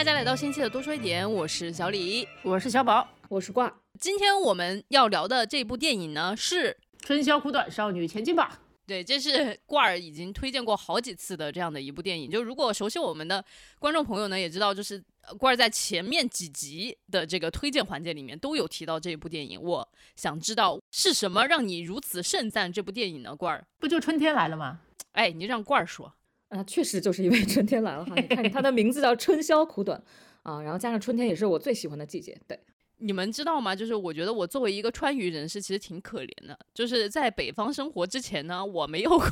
大家来到新期的多说一点，我是小李，我是小宝，我是挂。今天我们要聊的这部电影呢是《春宵苦短，少女前进吧》。对，这是挂儿已经推荐过好几次的这样的一部电影。就如果熟悉我们的观众朋友呢，也知道，就是挂儿在前面几集的这个推荐环节里面都有提到这一部电影。我想知道是什么让你如此盛赞这部电影呢？挂儿，不就春天来了吗？哎，你让挂儿说。啊，确实就是因为春天来了哈。你看它的名字叫《春宵苦短》啊，然后加上春天也是我最喜欢的季节。对，你们知道吗？就是我觉得我作为一个川渝人士，其实挺可怜的。就是在北方生活之前呢，我没有过，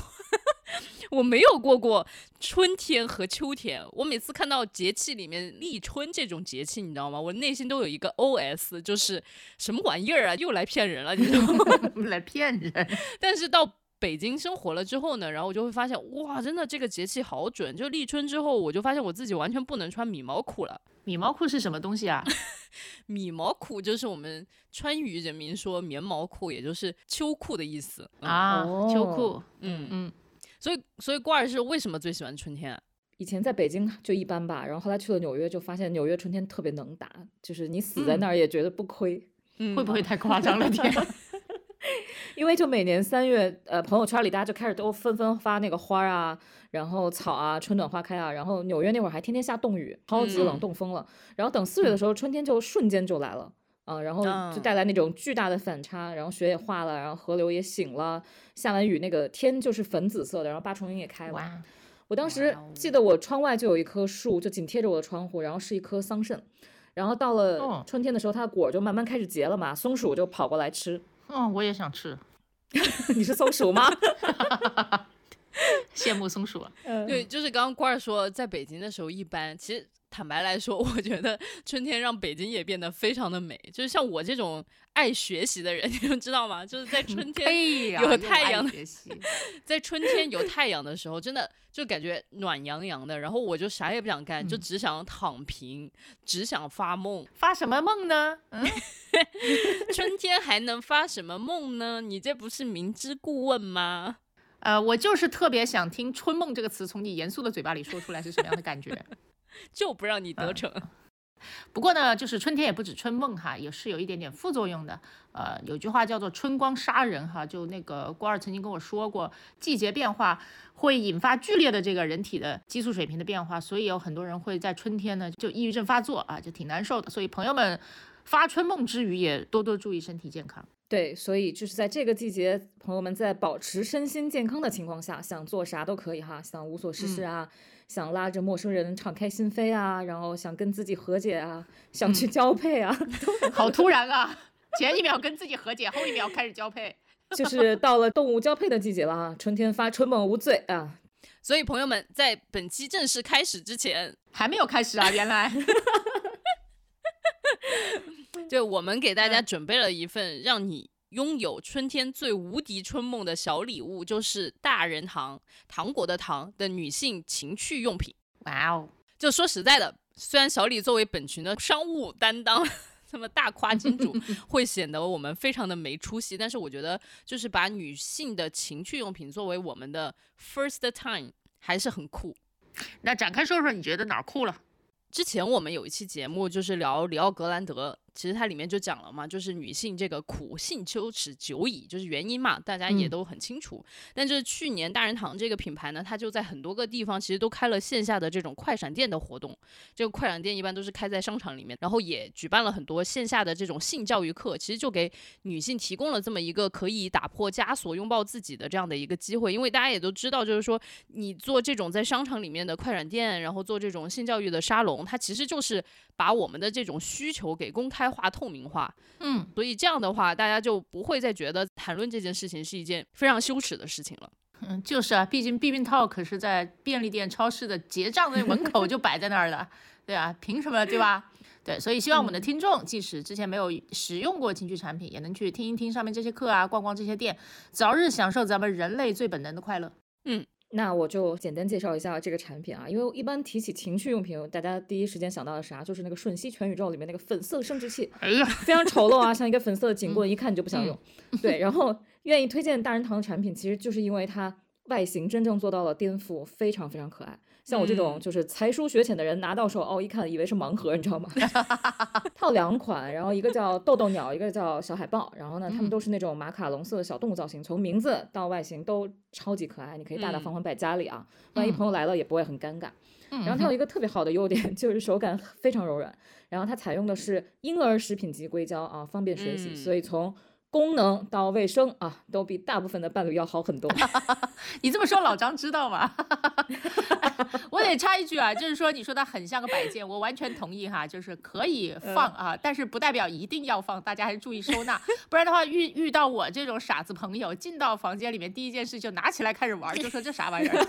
我没有过过春天和秋天。我每次看到节气里面立春这种节气，你知道吗？我内心都有一个 OS，就是什么玩意儿啊，又来骗人了，你知道吗？来骗人。但是到北京生活了之后呢，然后我就会发现，哇，真的这个节气好准。就立春之后，我就发现我自己完全不能穿米毛裤了。米毛裤是什么东西啊？米毛裤就是我们川渝人民说棉毛裤，也就是秋裤的意思啊。秋裤，嗯嗯。所以，所以瓜儿是为什么最喜欢春天啊？以前在北京就一般吧，然后后来去了纽约，就发现纽约春天特别能打，就是你死在那儿也觉得不亏。嗯，会不会太夸张了点？因为就每年三月，呃，朋友圈里大家就开始都纷纷发那个花啊，然后草啊，春暖花开啊，然后纽约那会儿还天天下冻雨，超级冷，冻疯了。然后等四月的时候，春天就瞬间就来了啊，然后就带来那种巨大的反差，然后雪也化了，然后河流也醒了，下完雨那个天就是粉紫色的，然后八重樱也开了。我当时记得我窗外就有一棵树，就紧贴着我的窗户，然后是一棵桑葚，然后到了春天的时候，它的果就慢慢开始结了嘛，松鼠就跑过来吃。嗯，我也想吃。你是松鼠吗？羡慕松鼠。对，就是刚刚官儿说，在北京的时候一般，其实。坦白来说，我觉得春天让北京也变得非常的美。就是像我这种爱学习的人，你们知道吗？就是在春 天有太阳，在春天有太阳的时候，真的就感觉暖洋洋的。然后我就啥也不想干，就只想躺平，只想发梦。发什么梦呢？嗯，春天还能发什么梦呢？你这不是明知故问吗？呃，我就是特别想听“春梦”这个词从你严肃的嘴巴里说出来是什么样的感觉。就不让你得逞。不过呢，就是春天也不止春梦哈，也是有一点点副作用的。呃，有句话叫做“春光杀人”哈，就那个郭二曾经跟我说过，季节变化会引发剧烈的这个人体的激素水平的变化，所以有很多人会在春天呢就抑郁症发作啊，就挺难受的。所以朋友们发春梦之余，也多多注意身体健康。对，所以就是在这个季节，朋友们在保持身心健康的情况下，想做啥都可以哈，想无所事事啊，想拉着陌生人敞开心扉啊，然后想跟自己和解啊，想去交配啊，好突然啊！前一秒跟自己和解，后一秒开始交配，就是到了动物交配的季节了啊！春天发春梦无罪啊！所以朋友们在本期正式开始之前，还没有开始啊，原来。就我们给大家准备了一份让你拥有春天最无敌春梦的小礼物，就是大人糖糖果的糖的女性情趣用品。哇哦！就说实在的，虽然小李作为本群的商务担当，这么大夸金主，会显得我们非常的没出息，但是我觉得就是把女性的情趣用品作为我们的 first time 还是很酷。那展开说说，你觉得哪儿酷了？之前我们有一期节目就是聊里奥格兰德。其实它里面就讲了嘛，就是女性这个苦性羞耻久矣，就是原因嘛，大家也都很清楚。但是去年大人堂这个品牌呢，它就在很多个地方其实都开了线下的这种快闪店的活动。这个快闪店一般都是开在商场里面，然后也举办了很多线下的这种性教育课，其实就给女性提供了这么一个可以打破枷锁、拥抱自己的这样的一个机会。因为大家也都知道，就是说你做这种在商场里面的快闪店，然后做这种性教育的沙龙，它其实就是把我们的这种需求给公开。化透明化，嗯，所以这样的话，大家就不会再觉得谈论这件事情是一件非常羞耻的事情了。嗯，就是啊，毕竟避孕套可是在便利店、超市的结账的门口就摆在那儿的，对啊，凭什么，对吧？对，所以希望我们的听众，即使之前没有使用过情趣产品，也能去听一听上面这些课啊，逛逛这些店，早日享受咱们人类最本能的快乐。嗯。那我就简单介绍一下这个产品啊，因为一般提起情趣用品，大家第一时间想到的啥？就是那个瞬息全宇宙里面那个粉色生殖器，哎呀，非常丑陋啊，像一个粉色的警棍，一看你就不想用。对，然 后愿意推荐大人堂的产品，其实就是因为它外形真正做到了颠覆，非常非常可爱。像我这种就是才疏学浅的人拿到手哦，一看以为是盲盒，你知道吗？套两款，然后一个叫豆豆鸟，一个叫小海豹，然后呢，它们都是那种马卡龙色的小动物造型，从名字到外形都超级可爱，你可以大大方方摆家里啊，万一朋友来了也不会很尴尬。然后它有一个特别好的优点，就是手感非常柔软，然后它采用的是婴儿食品级硅胶啊，方便水洗，所以从功能到卫生啊，都比大部分的伴侣要好很多。你这么说，老张知道吗？我得插一句啊，就是说你说它很像个摆件，我完全同意哈，就是可以放啊，但是不代表一定要放，大家还是注意收纳，不然的话遇遇到我这种傻子朋友，进到房间里面第一件事就拿起来开始玩，就说这啥玩意儿。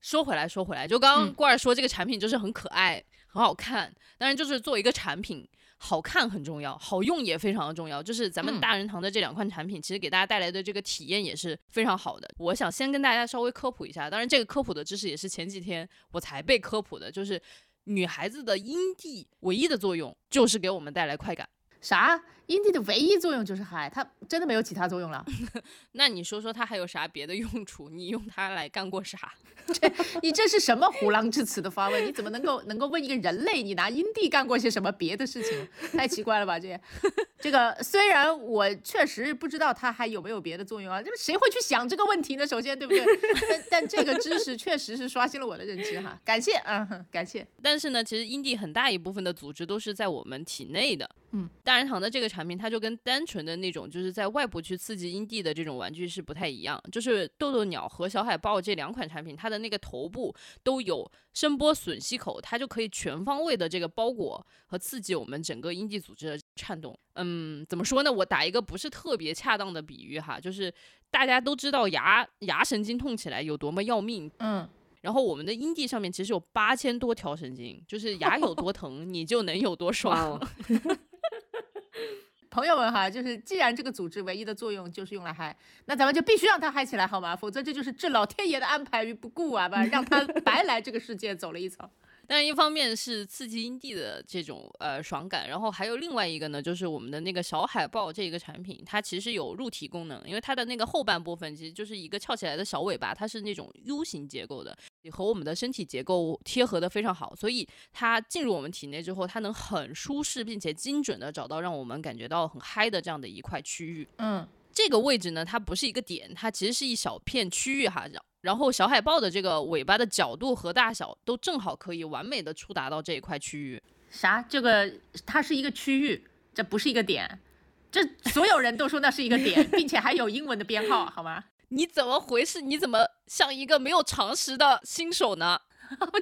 说回来，说回来，就刚刚过儿说这个产品就是很可爱，很好看，但是就是做一个产品。好看很重要，好用也非常的重要。就是咱们大人堂的这两款产品，其实给大家带来的这个体验也是非常好的。我想先跟大家稍微科普一下，当然这个科普的知识也是前几天我才被科普的，就是女孩子的阴蒂唯一的作用就是给我们带来快感。啥？阴蒂的唯一作用就是嗨，它真的没有其他作用了？那你说说它还有啥别的用处？你用它来干过啥？这你这是什么虎狼之词的发问？你怎么能够能够问一个人类，你拿阴蒂干过些什么别的事情？太奇怪了吧？这这个虽然我确实不知道它还有没有别的作用啊，就是谁会去想这个问题呢？首先对不对？但但这个知识确实是刷新了我的认知哈，感谢啊，感谢。但是呢，其实阴蒂很大一部分的组织都是在我们体内的。嗯，大人堂的这个产品，它就跟单纯的那种就是在外部去刺激阴蒂的这种玩具是不太一样。就是豆豆鸟和小海豹这两款产品，它的那个头部都有声波吮吸口，它就可以全方位的这个包裹和刺激我们整个阴蒂组织的颤动。嗯，怎么说呢？我打一个不是特别恰当的比喻哈，就是大家都知道牙牙神经痛起来有多么要命。嗯。然后我们的阴蒂上面其实有八千多条神经，就是牙有多疼，你就能有多爽。朋友们哈，就是既然这个组织唯一的作用就是用来嗨，那咱们就必须让他嗨起来好吗？否则这就是置老天爷的安排于不顾啊，吧，让他白来这个世界走了一遭。但一方面是刺激阴蒂的这种呃爽感，然后还有另外一个呢，就是我们的那个小海豹这个产品，它其实有入体功能，因为它的那个后半部分其实就是一个翘起来的小尾巴，它是那种 U 型结构的，和我们的身体结构贴合的非常好，所以它进入我们体内之后，它能很舒适并且精准的找到让我们感觉到很嗨的这样的一块区域。嗯，这个位置呢，它不是一个点，它其实是一小片区域哈。然后小海豹的这个尾巴的角度和大小都正好可以完美的触达到这一块区域。啥？这个它是一个区域，这不是一个点。这所有人都说那是一个点，并且还有英文的编号，好吗？你怎么回事？你怎么像一个没有常识的新手呢？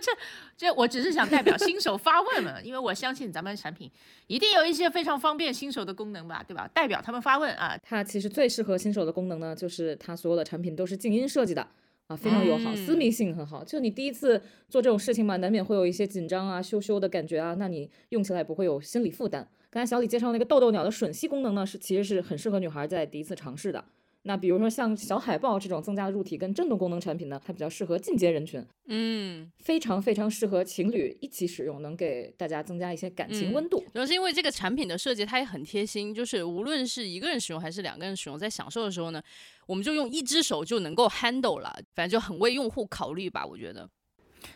这 这，我只是想代表新手发问了，因为我相信咱们产品一定有一些非常方便新手的功能吧，对吧？代表他们发问啊。它其实最适合新手的功能呢，就是它所有的产品都是静音设计的。啊，非常友好，私密性很好。就你第一次做这种事情嘛，难免会有一些紧张啊、羞羞的感觉啊，那你用起来不会有心理负担。刚才小李介绍那个豆豆鸟的吮吸功能呢，是其实是很适合女孩在第一次尝试的。那比如说像小海豹这种增加入体跟震动功能产品呢，它比较适合进阶人群，嗯，非常非常适合情侣一起使用，能给大家增加一些感情温度。主要是因为这个产品的设计它也很贴心，就是无论是一个人使用还是两个人使用，在享受的时候呢，我们就用一只手就能够 handle 了，反正就很为用户考虑吧，我觉得。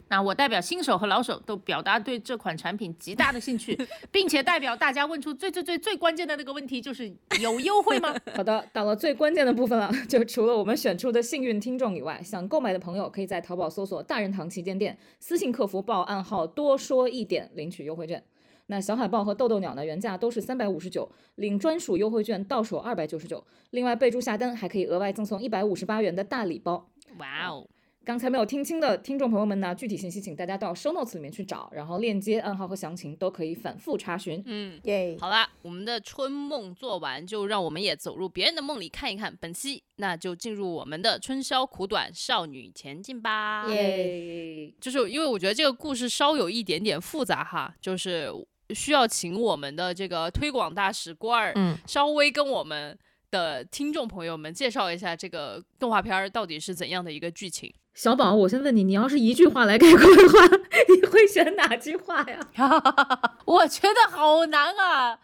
那我代表新手和老手都表达对这款产品极大的兴趣，并且代表大家问出最最最最关键的那个问题，就是 有优惠吗？好的，到了最关键的部分了，就除了我们选出的幸运听众以外，想购买的朋友可以在淘宝搜索“大人堂旗舰店”，私信客服报暗号“多说一点”领取优惠券。那小海豹和豆豆鸟呢，原价都是三百五十九，领专属优惠券到手二百九十九，另外备注下单还可以额外赠送一百五十八元的大礼包。哇哦！刚才没有听清的听众朋友们呢，具体信息请大家到 show notes 里面去找，然后链接、暗号和详情都可以反复查询。嗯，耶，好啦，我们的春梦做完，就让我们也走入别人的梦里看一看。本期那就进入我们的春宵苦短，少女前进吧。耶，就是因为我觉得这个故事稍有一点点复杂哈，就是需要请我们的这个推广大使郭二，嗯，稍微跟我们的听众朋友们介绍一下这个动画片到底是怎样的一个剧情。小宝，我先问你，你要是一句话来概括的话，你会选哪句话呀？我觉得好难啊！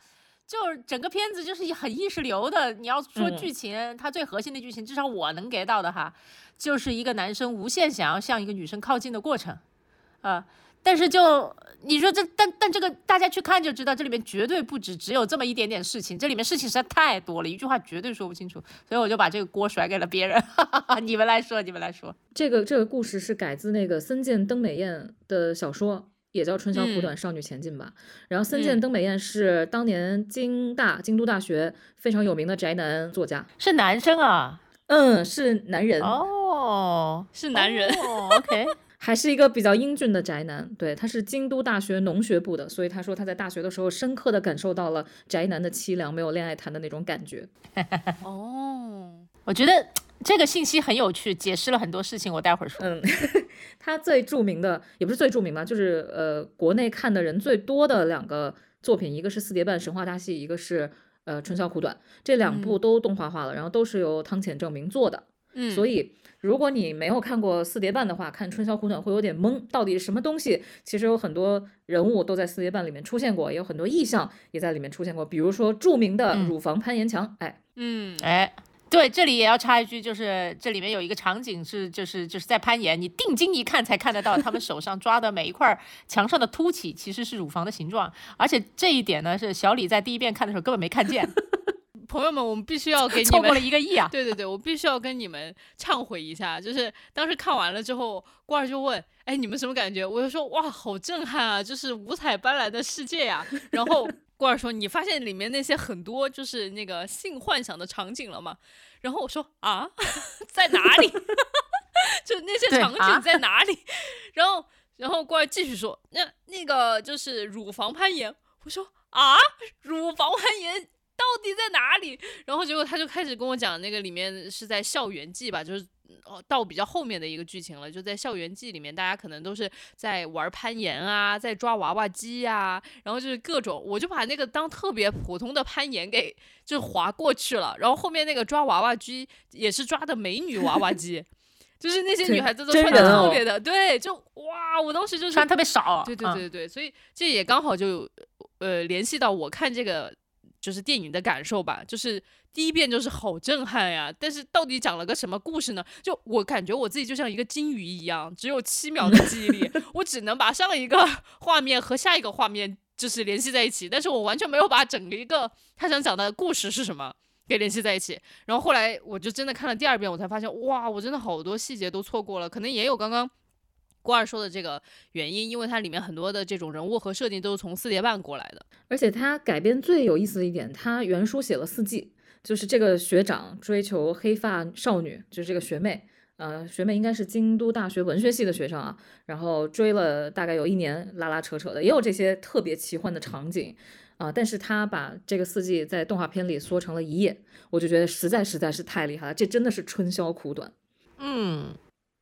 就是整个片子就是很意识流的。你要说嗯剧情，它最核心的剧情，至少我能给到的哈，就是一个男生无限想要向一个女生靠近的过程，啊、但是就你说这，但但这个大家去看就知道，这里面绝对不止只有这么一点点事情，这里面事情实在太多了，一句话绝对说不清楚，所以我就把这个锅甩给了别人。哈哈哈你们来说，你们来说。这个这个故事是改自那个森见登美彦的小说，也叫《春宵苦短，少女前进》吧。然后森见嗯登美彦是当年京大京都大学非常有名的宅男作家，是男生啊？嗯，是男人，哦，是男人哦、OK，还是一个比较英俊的宅男。对，他是京都大学农学部的，所以他说他在大学的时候深刻的感受到了宅男的凄凉，没有恋爱谈的那种感觉。哦，我觉得这个信息很有趣，解释了很多事情。我待会儿说。嗯，他最著名的也不是最著名吧，就是呃，国内看的人最多的两个作品，一个是《四叠半神话大戏》，一个是呃《春宵苦短》，这两部都动画化了，然后都是由汤浅证明做的。嗯，所以如果你没有看过《四叠半》的话，看《春宵苦短》会有点懵，到底是什么东西？其实有很多人物都在《四叠半》里面出现过，也有很多意象也在里面出现过，比如说著名的嗯。乳房攀岩墙，哎，嗯，哎，对，这里也要插一句，就是这里面有一个场景是，就是就是在攀岩，你定睛一看才看得到，他们手上抓的每一块墙上的凸起其实是乳房的形状，而且这一点呢是小李在第一遍看的时候根本没看见，朋友们，我们必须要给你们错过了们。一个亿啊！对对对，我必须要跟你们忏悔一下，就是当时看完了之后，郭儿就问：“哎，你们什么感觉？”我就说：“哇，好震撼啊，就是五彩斑斓的世界呀、然后 郭儿说：“你发现里面那些很多就是那个性幻想的场景了吗？”然后我说：“啊，在哪里？就那些场景在哪里？”然后然后郭儿继续说：“那那个就是乳房攀岩。”我说：“啊，乳房攀岩。”到底在哪里？然后结果他就开始跟我讲，那个里面是在校园季吧，就是哦到比较后面的一个剧情了，就在校园季里面，大家可能都是在玩攀岩啊，在抓娃娃机啊，然后就是各种，我就把那个当特别普通的攀岩给就划过去了，然后后面那个抓娃娃机也是抓的美女娃娃机。就是那些女孩子都穿的特别的，对，就哇，我当时就是穿特别少，对对嗯对对，所以这也刚好就呃联系到我看这个就是电影的感受吧，就是第一遍就是好震撼呀，但是到底讲了个什么故事呢？就我感觉我自己就像一个金鱼一样，只有七秒的记忆力，我只能把上一个画面和下一个画面就是联系在一起，但是我完全没有把整个一个他想讲的故事是什么。给联系在一起，然后后来我就真的看了第二遍，我才发现，哇，我真的好多细节都错过了，可能也有刚刚郭二说的这个原因，因为它里面很多的这种人物和设定都是从四叠半过来的。而且他改编最有意思的一点，他原书写了四季，就是这个学长追求黑发少女，就是这个学妹，呃，学妹应该是京都大学文学系的学生啊，然后追了大概有一年，拉拉扯扯的，也有这些特别奇幻的场景啊、但是他把这个四季在动画片里缩成了一页，我就觉得实在实在是太厉害了，这真的是春宵苦短。嗯，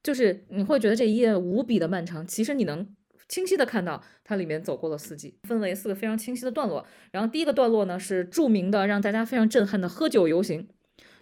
就是你会觉得这一页无比的漫长，其实你能清晰的看到它里面走过了四季，分为四个非常清晰的段落。然后第一个段落呢是著名的让大家非常震撼的喝酒游行，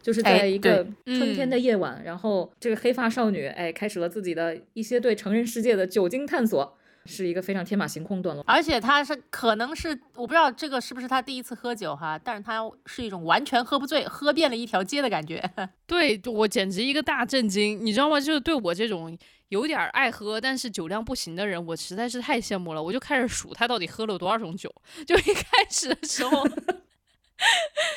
就是哎在一个春天嗯的夜晚，然后这个黑发少女哎开始了自己的一些对成人世界的酒精探索，是一个非常天马行空段落。而且他是可能是我不知道这个是不是他第一次喝酒哈，但是他是一种完全喝不醉，喝遍了一条街的感觉。对我简直一个大震惊，你知道吗？就是对我这种有点爱喝但是酒量不行的人，我实在是太羡慕了。我就开始数他到底喝了多少种酒。就一开始的时候，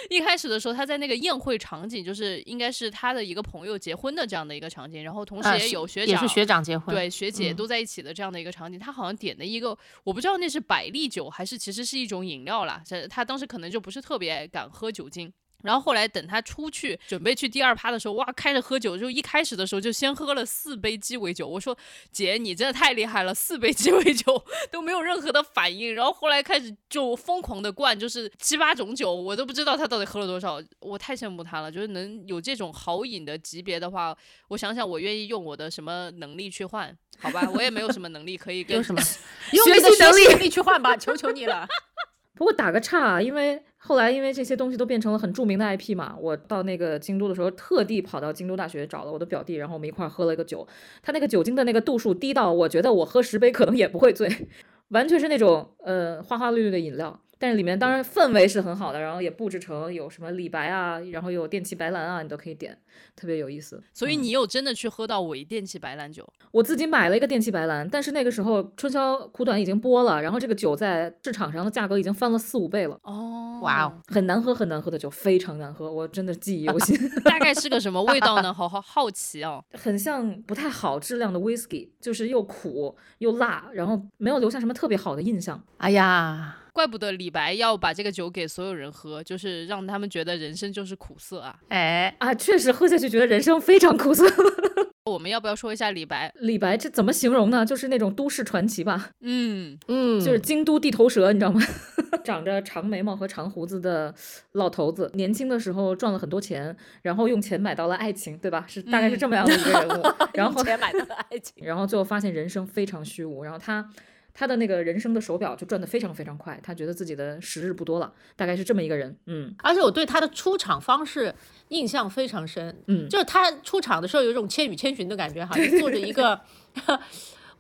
一开始的时候他在那个宴会场景，就是应该是他的一个朋友结婚的这样的一个场景，然后同时啊也有学长，也是学长结婚，对，学姐嗯都在一起的这样的一个场景，他好像点的一个，我不知道那是百利酒还是其实是一种饮料啦，这他当时可能就不是特别敢喝酒精。然后后来等他出去准备去第二趴的时候，哇，开始喝酒，就一开始的时候就先喝了四杯鸡尾酒。我说姐，你真的太厉害了，四杯鸡尾酒 都没有任何的反应。然后后来开始就疯狂的灌，就是七八种酒，我都不知道他到底喝了多少。我太羡慕他了，就是能有这种好饮的级别的话，我想想，我愿意用我的什么能力去换？好吧，我也没有什么能力可以跟有什么？学用你的习能力学习能力去换吧，求求你了。不过打个岔啊，因为后来因为这些东西都变成了很著名的 IP 嘛，我到那个京都的时候，特地跑到京都大学找了我的表弟，然后我们一块儿喝了一个酒。他那个酒精的那个度数低到，我觉得我喝十杯可能也不会醉，完全是那种呃花花绿绿的饮料。但是里面当然氛围是很好的，然后也布置成有什么李白啊，然后有电气白兰啊，你都可以点，特别有意思。所以你有真的去喝到伪电气白兰酒？我自己买了一个电气白兰，但是那个时候春宵苦短已经播了，然后这个酒在市场上的价格已经翻了四五倍了。哦，哇哦，很难喝很难喝的酒，非常难喝，我真的记忆犹新。大概是个什么味道呢？好好好奇哦。很像不太好质量的 whisky，就是又苦又辣，然后没有留下什么特别好的印象。哎呀。怪不得李白要把这个酒给所有人喝，就是让他们觉得人生就是苦涩啊！哎啊，确实喝下去觉得人生非常苦涩。我们要不要说一下李白？李白这怎么形容呢？就是那种都市传奇吧。嗯嗯，就是京都地头蛇，你知道吗？长着长眉毛和长胡子的老头子，年轻的时候赚了很多钱，然后用钱买到了爱情，对吧？是大概是这么样的一个人物。然后钱买到了爱情，然后最后发现人生非常虚无，然后他。他的那个人生的手表就转得非常非常快，他觉得自己的时日不多了，大概是这么一个人。嗯，而且我对他的出场方式印象非常深。嗯，就是他出场的时候有一种千与千寻的感觉，好像坐着一个。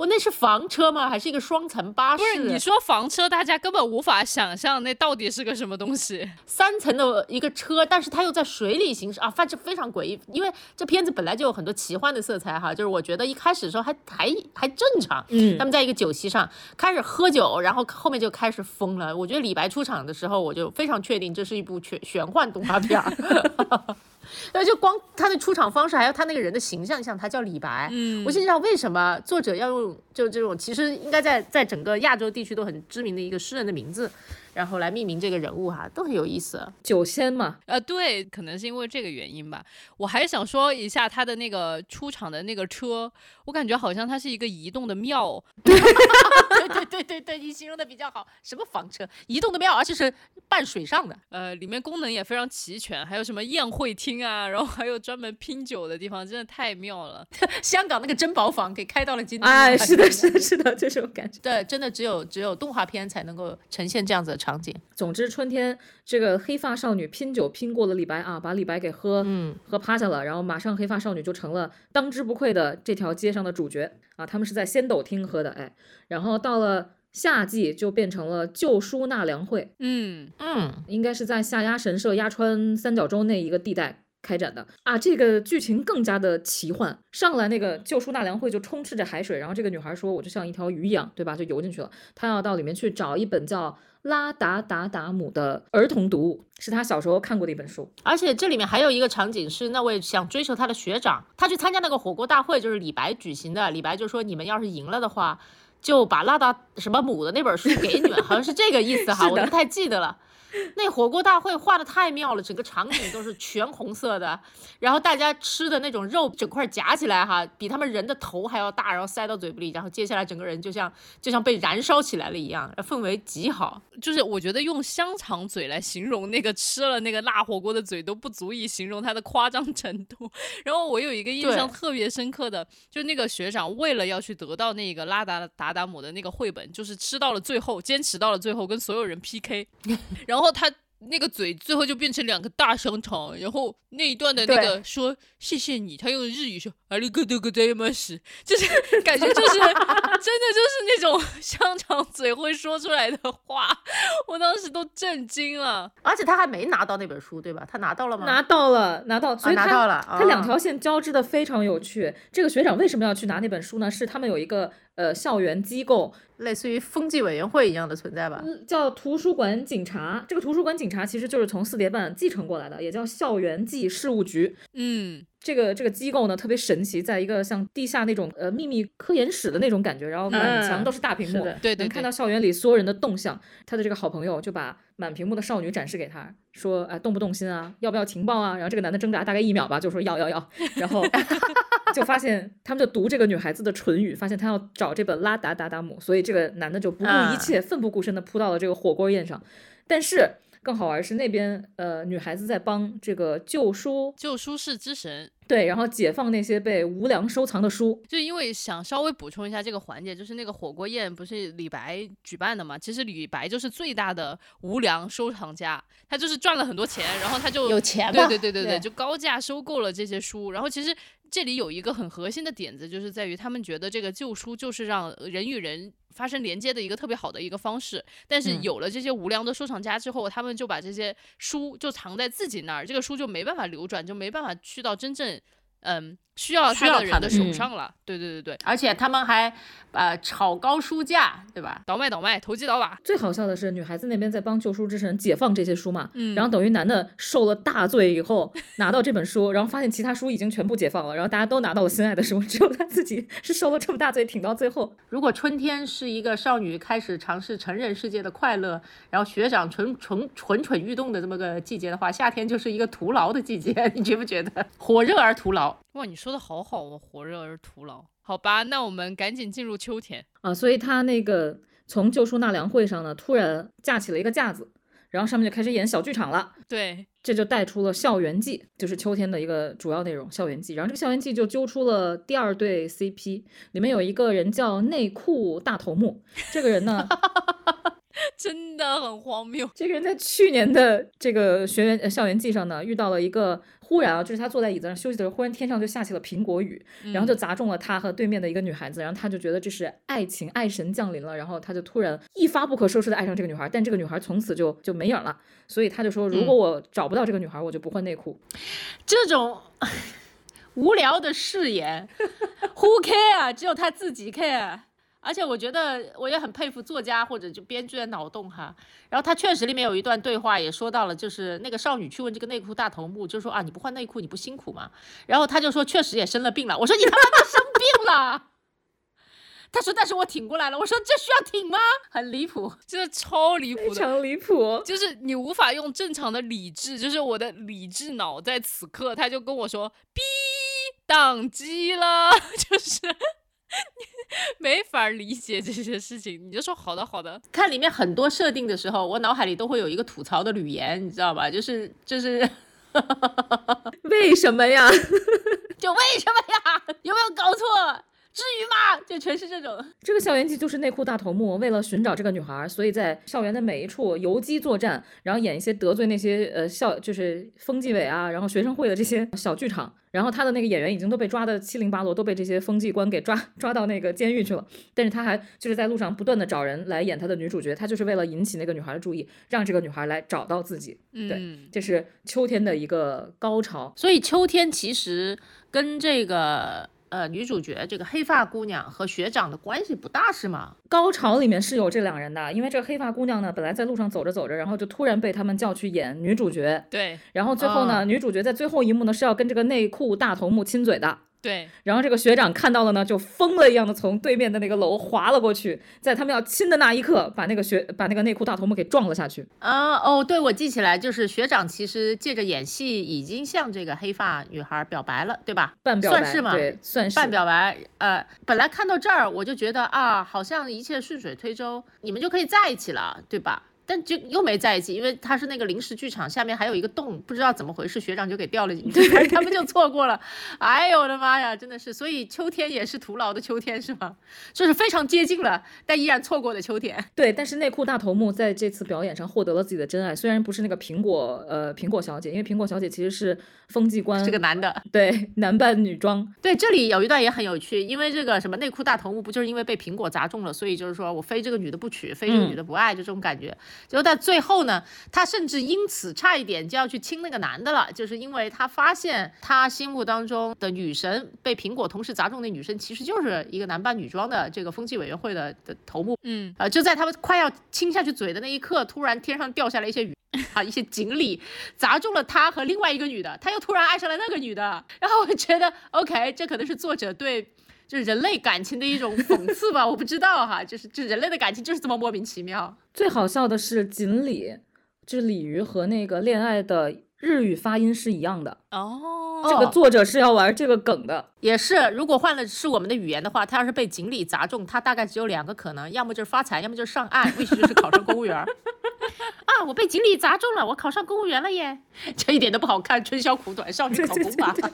我那是房车吗？还是一个双层巴士？不是，你说房车，大家根本无法想象那到底是个什么东西。三层的一个车，但是它又在水里行驶啊，反正非常诡异。因为这片子本来就有很多奇幻的色彩哈，就是我觉得一开始的时候还还还正常。嗯，他们在一个酒席上开始喝酒，然后后面就开始疯了。我觉得李白出场的时候，我就非常确定这是一部玄玄幻动画片 儿。那就光他的出场方式，还有他那个人的形象，像他叫李白，嗯，我心想为什么作者要用就这种其实应该在在整个亚洲地区都很知名的一个诗人的名字。然后来命名这个人物哈，都很有意思。酒仙嘛，呃，对，可能是因为这个原因吧。我还想说一下他的那个出场的那个车，我感觉好像它是一个移动的庙。对对对对对，你形容的比较好。什么房车？移动的庙，而且是半水上的。呃，里面功能也非常齐全，还有什么宴会厅啊，然后还有专门拼酒的地方，真的太妙了。香港那个珍宝坊给开到了今天。哎，是的，是的，是的，这种感觉。对，真的只有只有动画片才能够呈现这样子的。场景，总之，春天这个黑发少女拼酒拼过了李白啊，把李白给喝，嗯，喝趴下了，然后马上黑发少女就成了当之无愧的这条街上的主角啊。他们是在仙斗厅喝的，哎，然后到了夏季就变成了旧书纳凉会，嗯嗯，应该是在下鸭神社鸭川三角洲那一个地带。开展的啊，这个剧情更加的奇幻。上来那个救书纳凉会就充斥着海水，然后这个女孩说：“我就像一条鱼一样，对吧？”就游进去了。她要到里面去找一本叫《拉达达达姆》的儿童读物，是她小时候看过的一本书。而且这里面还有一个场景是那位想追求她的学长，他去参加那个火锅大会，就是李白举行的。李白就说：“你们要是赢了的话，就把拉达什么姆的那本书给你们。”好像是这个意思哈，我不太记得了。那火锅大会画的太妙了，整个场景都是全红色的，然后大家吃的那种肉整块夹起来哈，比他们人的头还要大，然后塞到嘴巴里，然后接下来整个人就像就像被燃烧起来了一样，氛围极好。就是我觉得用香肠嘴来形容那个吃了那个辣火锅的嘴都不足以形容它的夸张程度。然后我有一个印象特别深刻的，就那个学长为了要去得到那个拉达达达姆的那个绘本，就是吃到了最后，坚持到了最后，跟所有人 PK，然后。然后他那个嘴最后就变成两个大香肠，然后那一段的那个说谢谢你，他用日语说阿里哥多哥在吗？是，就是感觉就是真的就是那种香肠嘴会说出来的话，我当时都震惊了。而且他还没拿到那本书，对吧？他拿到了吗？拿到了，拿到，所以拿到了。他两条线交织的非常有趣。这个学长为什么要去拿那本书呢？是他们有一个呃校园机构。类似于风纪委员会一样的存在吧，叫图书馆警察。这个图书馆警察其实就是从四叠半继承过来的，也叫校园纪事务局。嗯。这个这个机构呢特别神奇，在一个像地下那种呃秘密科研室的那种感觉，然后满墙都是大屏幕，对，能看到校园里所有人的动向。他的这个好朋友就把满屏幕的少女展示给他，说：“哎，动不动心啊？要不要情报啊？”然后这个男的挣扎大概一秒吧，就说：“要要要。”然后就发现他们就读这个女孩子的唇语，发现他要找这本《拉达达达姆》，所以这个男的就不顾一切、奋不顾身的扑到了这个火锅宴上，但是。更好玩是那边，呃，女孩子在帮这个旧书，旧书是之神，对，然后解放那些被无良收藏的书。就因为想稍微补充一下这个环节，就是那个火锅宴不是李白举办的嘛？其实李白就是最大的无良收藏家，他就是赚了很多钱，然后他就有钱，对对对对对，就高价收购了这些书，然后其实。这里有一个很核心的点子，就是在于他们觉得这个旧书就是让人与人发生连接的一个特别好的一个方式。但是有了这些无良的收藏家之后，他们就把这些书就藏在自己那儿，这个书就没办法流转，就没办法去到真正嗯。需要他的人的手上了，对对对对，而且他们还呃炒高书价，对吧？倒卖倒卖，投机倒把。最好笑的是，女孩子那边在帮旧书之神解放这些书嘛，然后等于男的受了大罪以后拿到这本书，然后发现其他书已经全部解放了，然后大家都拿到了心爱的书，只有他自己是受了这么大罪挺到最后。如果春天是一个少女开始尝试成人世界的快乐，然后学长蠢蠢蠢蠢欲动的这么个季节的话，夏天就是一个徒劳的季节，你觉不觉得？火热而徒劳。哇，你说的好好哦，火热而徒劳。好吧，那我们赶紧进入秋天啊。所以他那个从旧书纳凉会上呢，突然架起了一个架子，然后上面就开始演小剧场了。对，这就带出了校园季，就是秋天的一个主要内容。校园季，然后这个校园季就揪出了第二对 CP，里面有一个人叫内裤大头目，这个人呢。真的很荒谬。这个人在去年的这个学员校园季上呢，遇到了一个忽然啊，就是他坐在椅子上休息的时候，忽然天上就下起了苹果雨，然后就砸中了他和对面的一个女孩子，然后他就觉得这是爱情爱神降临了，然后他就突然一发不可收拾的爱上这个女孩，但这个女孩从此就就没影了，所以他就说，如果我找不到这个女孩，我就不换内裤。这种 无聊的誓言，Who care？只有他自己 care。而且我觉得我也很佩服作家或者就编剧的脑洞哈。然后他确实里面有一段对话也说到了，就是那个少女去问这个内裤大头目，就说啊你不换内裤你不辛苦吗？然后他就说确实也生了病了。我说你他妈的生病了？他说但是我挺过来了。我说这需要挺吗？很离谱，真的超离谱，非常离谱，就是你无法用正常的理智，就是我的理智脑在此刻他就跟我说，哔，宕机了，就是。没法理解这些事情，你就说好的好的。看里面很多设定的时候，我脑海里都会有一个吐槽的语言，你知道吧？就是就是，为什么呀？就为什么呀？有没有搞错？至于吗？就全是这种。这个校园剧就是内裤大头目为了寻找这个女孩，所以在校园的每一处游击作战，然后演一些得罪那些呃校就是风纪委啊，然后学生会的这些小剧场。然后他的那个演员已经都被抓的七零八落，都被这些风纪官给抓抓到那个监狱去了。但是他还就是在路上不断的找人来演他的女主角，他就是为了引起那个女孩的注意，让这个女孩来找到自己。对，这是秋天的一个高潮。所以秋天其实跟这个。呃，女主角这个黑发姑娘和学长的关系不大是吗？高潮里面是有这两人的，因为这个黑发姑娘呢，本来在路上走着走着，然后就突然被他们叫去演女主角。对，然后最后呢，女主角在最后一幕呢是要跟这个内裤大头目亲嘴的。对，然后这个学长看到了呢，就疯了一样的从对面的那个楼滑了过去，在他们要亲的那一刻，把那个学把那个内裤大头目给撞了下去。啊，哦，对，我记起来，就是学长其实借着演戏已经向这个黑发女孩表白了，对吧？半表白，算是吗？对，算是半表白。呃，本来看到这儿我就觉得啊，好像一切顺水推舟，你们就可以在一起了，对吧？但就又没在一起，因为他是那个临时剧场，下面还有一个洞，不知道怎么回事，学长就给掉了进去，他们就错过了。哎呦我的妈呀，真的是，所以秋天也是徒劳的秋天是吗？就是非常接近了，但依然错过的秋天。对，但是内裤大头目在这次表演上获得了自己的真爱，虽然不是那个苹果呃苹果小姐，因为苹果小姐其实是风纪官，是个男的，对，男扮女装。对，这里有一段也很有趣，因为这个什么内裤大头目不就是因为被苹果砸中了，所以就是说我非这个女的不娶，非这个女的不爱，就这种感觉。结果在最后呢，他甚至因此差一点就要去亲那个男的了，就是因为他发现他心目当中的女神被苹果同时砸中的女生，其实就是一个男扮女装的这个风纪委员会的的头目。嗯，呃，就在他们快要亲下去嘴的那一刻，突然天上掉下来一些雨 啊，一些锦鲤砸中了他和另外一个女的，他又突然爱上了那个女的。然后我觉得，OK，这可能是作者对。就是人类感情的一种讽刺吧，我不知道哈，就是就人类的感情就是这么莫名其妙。最好笑的是锦鲤，就是鲤鱼和那个恋爱的日语发音是一样的哦。这个作者是要玩这个梗的，也是。如果换了是我们的语言的话，他要是被锦鲤砸中，他大概只有两个可能，要么就是发财，要么就是上岸，或许就是考上公务员。啊，我被锦鲤砸中了，我考上公务员了耶！这一点都不好看，春宵苦短，少女考公吧。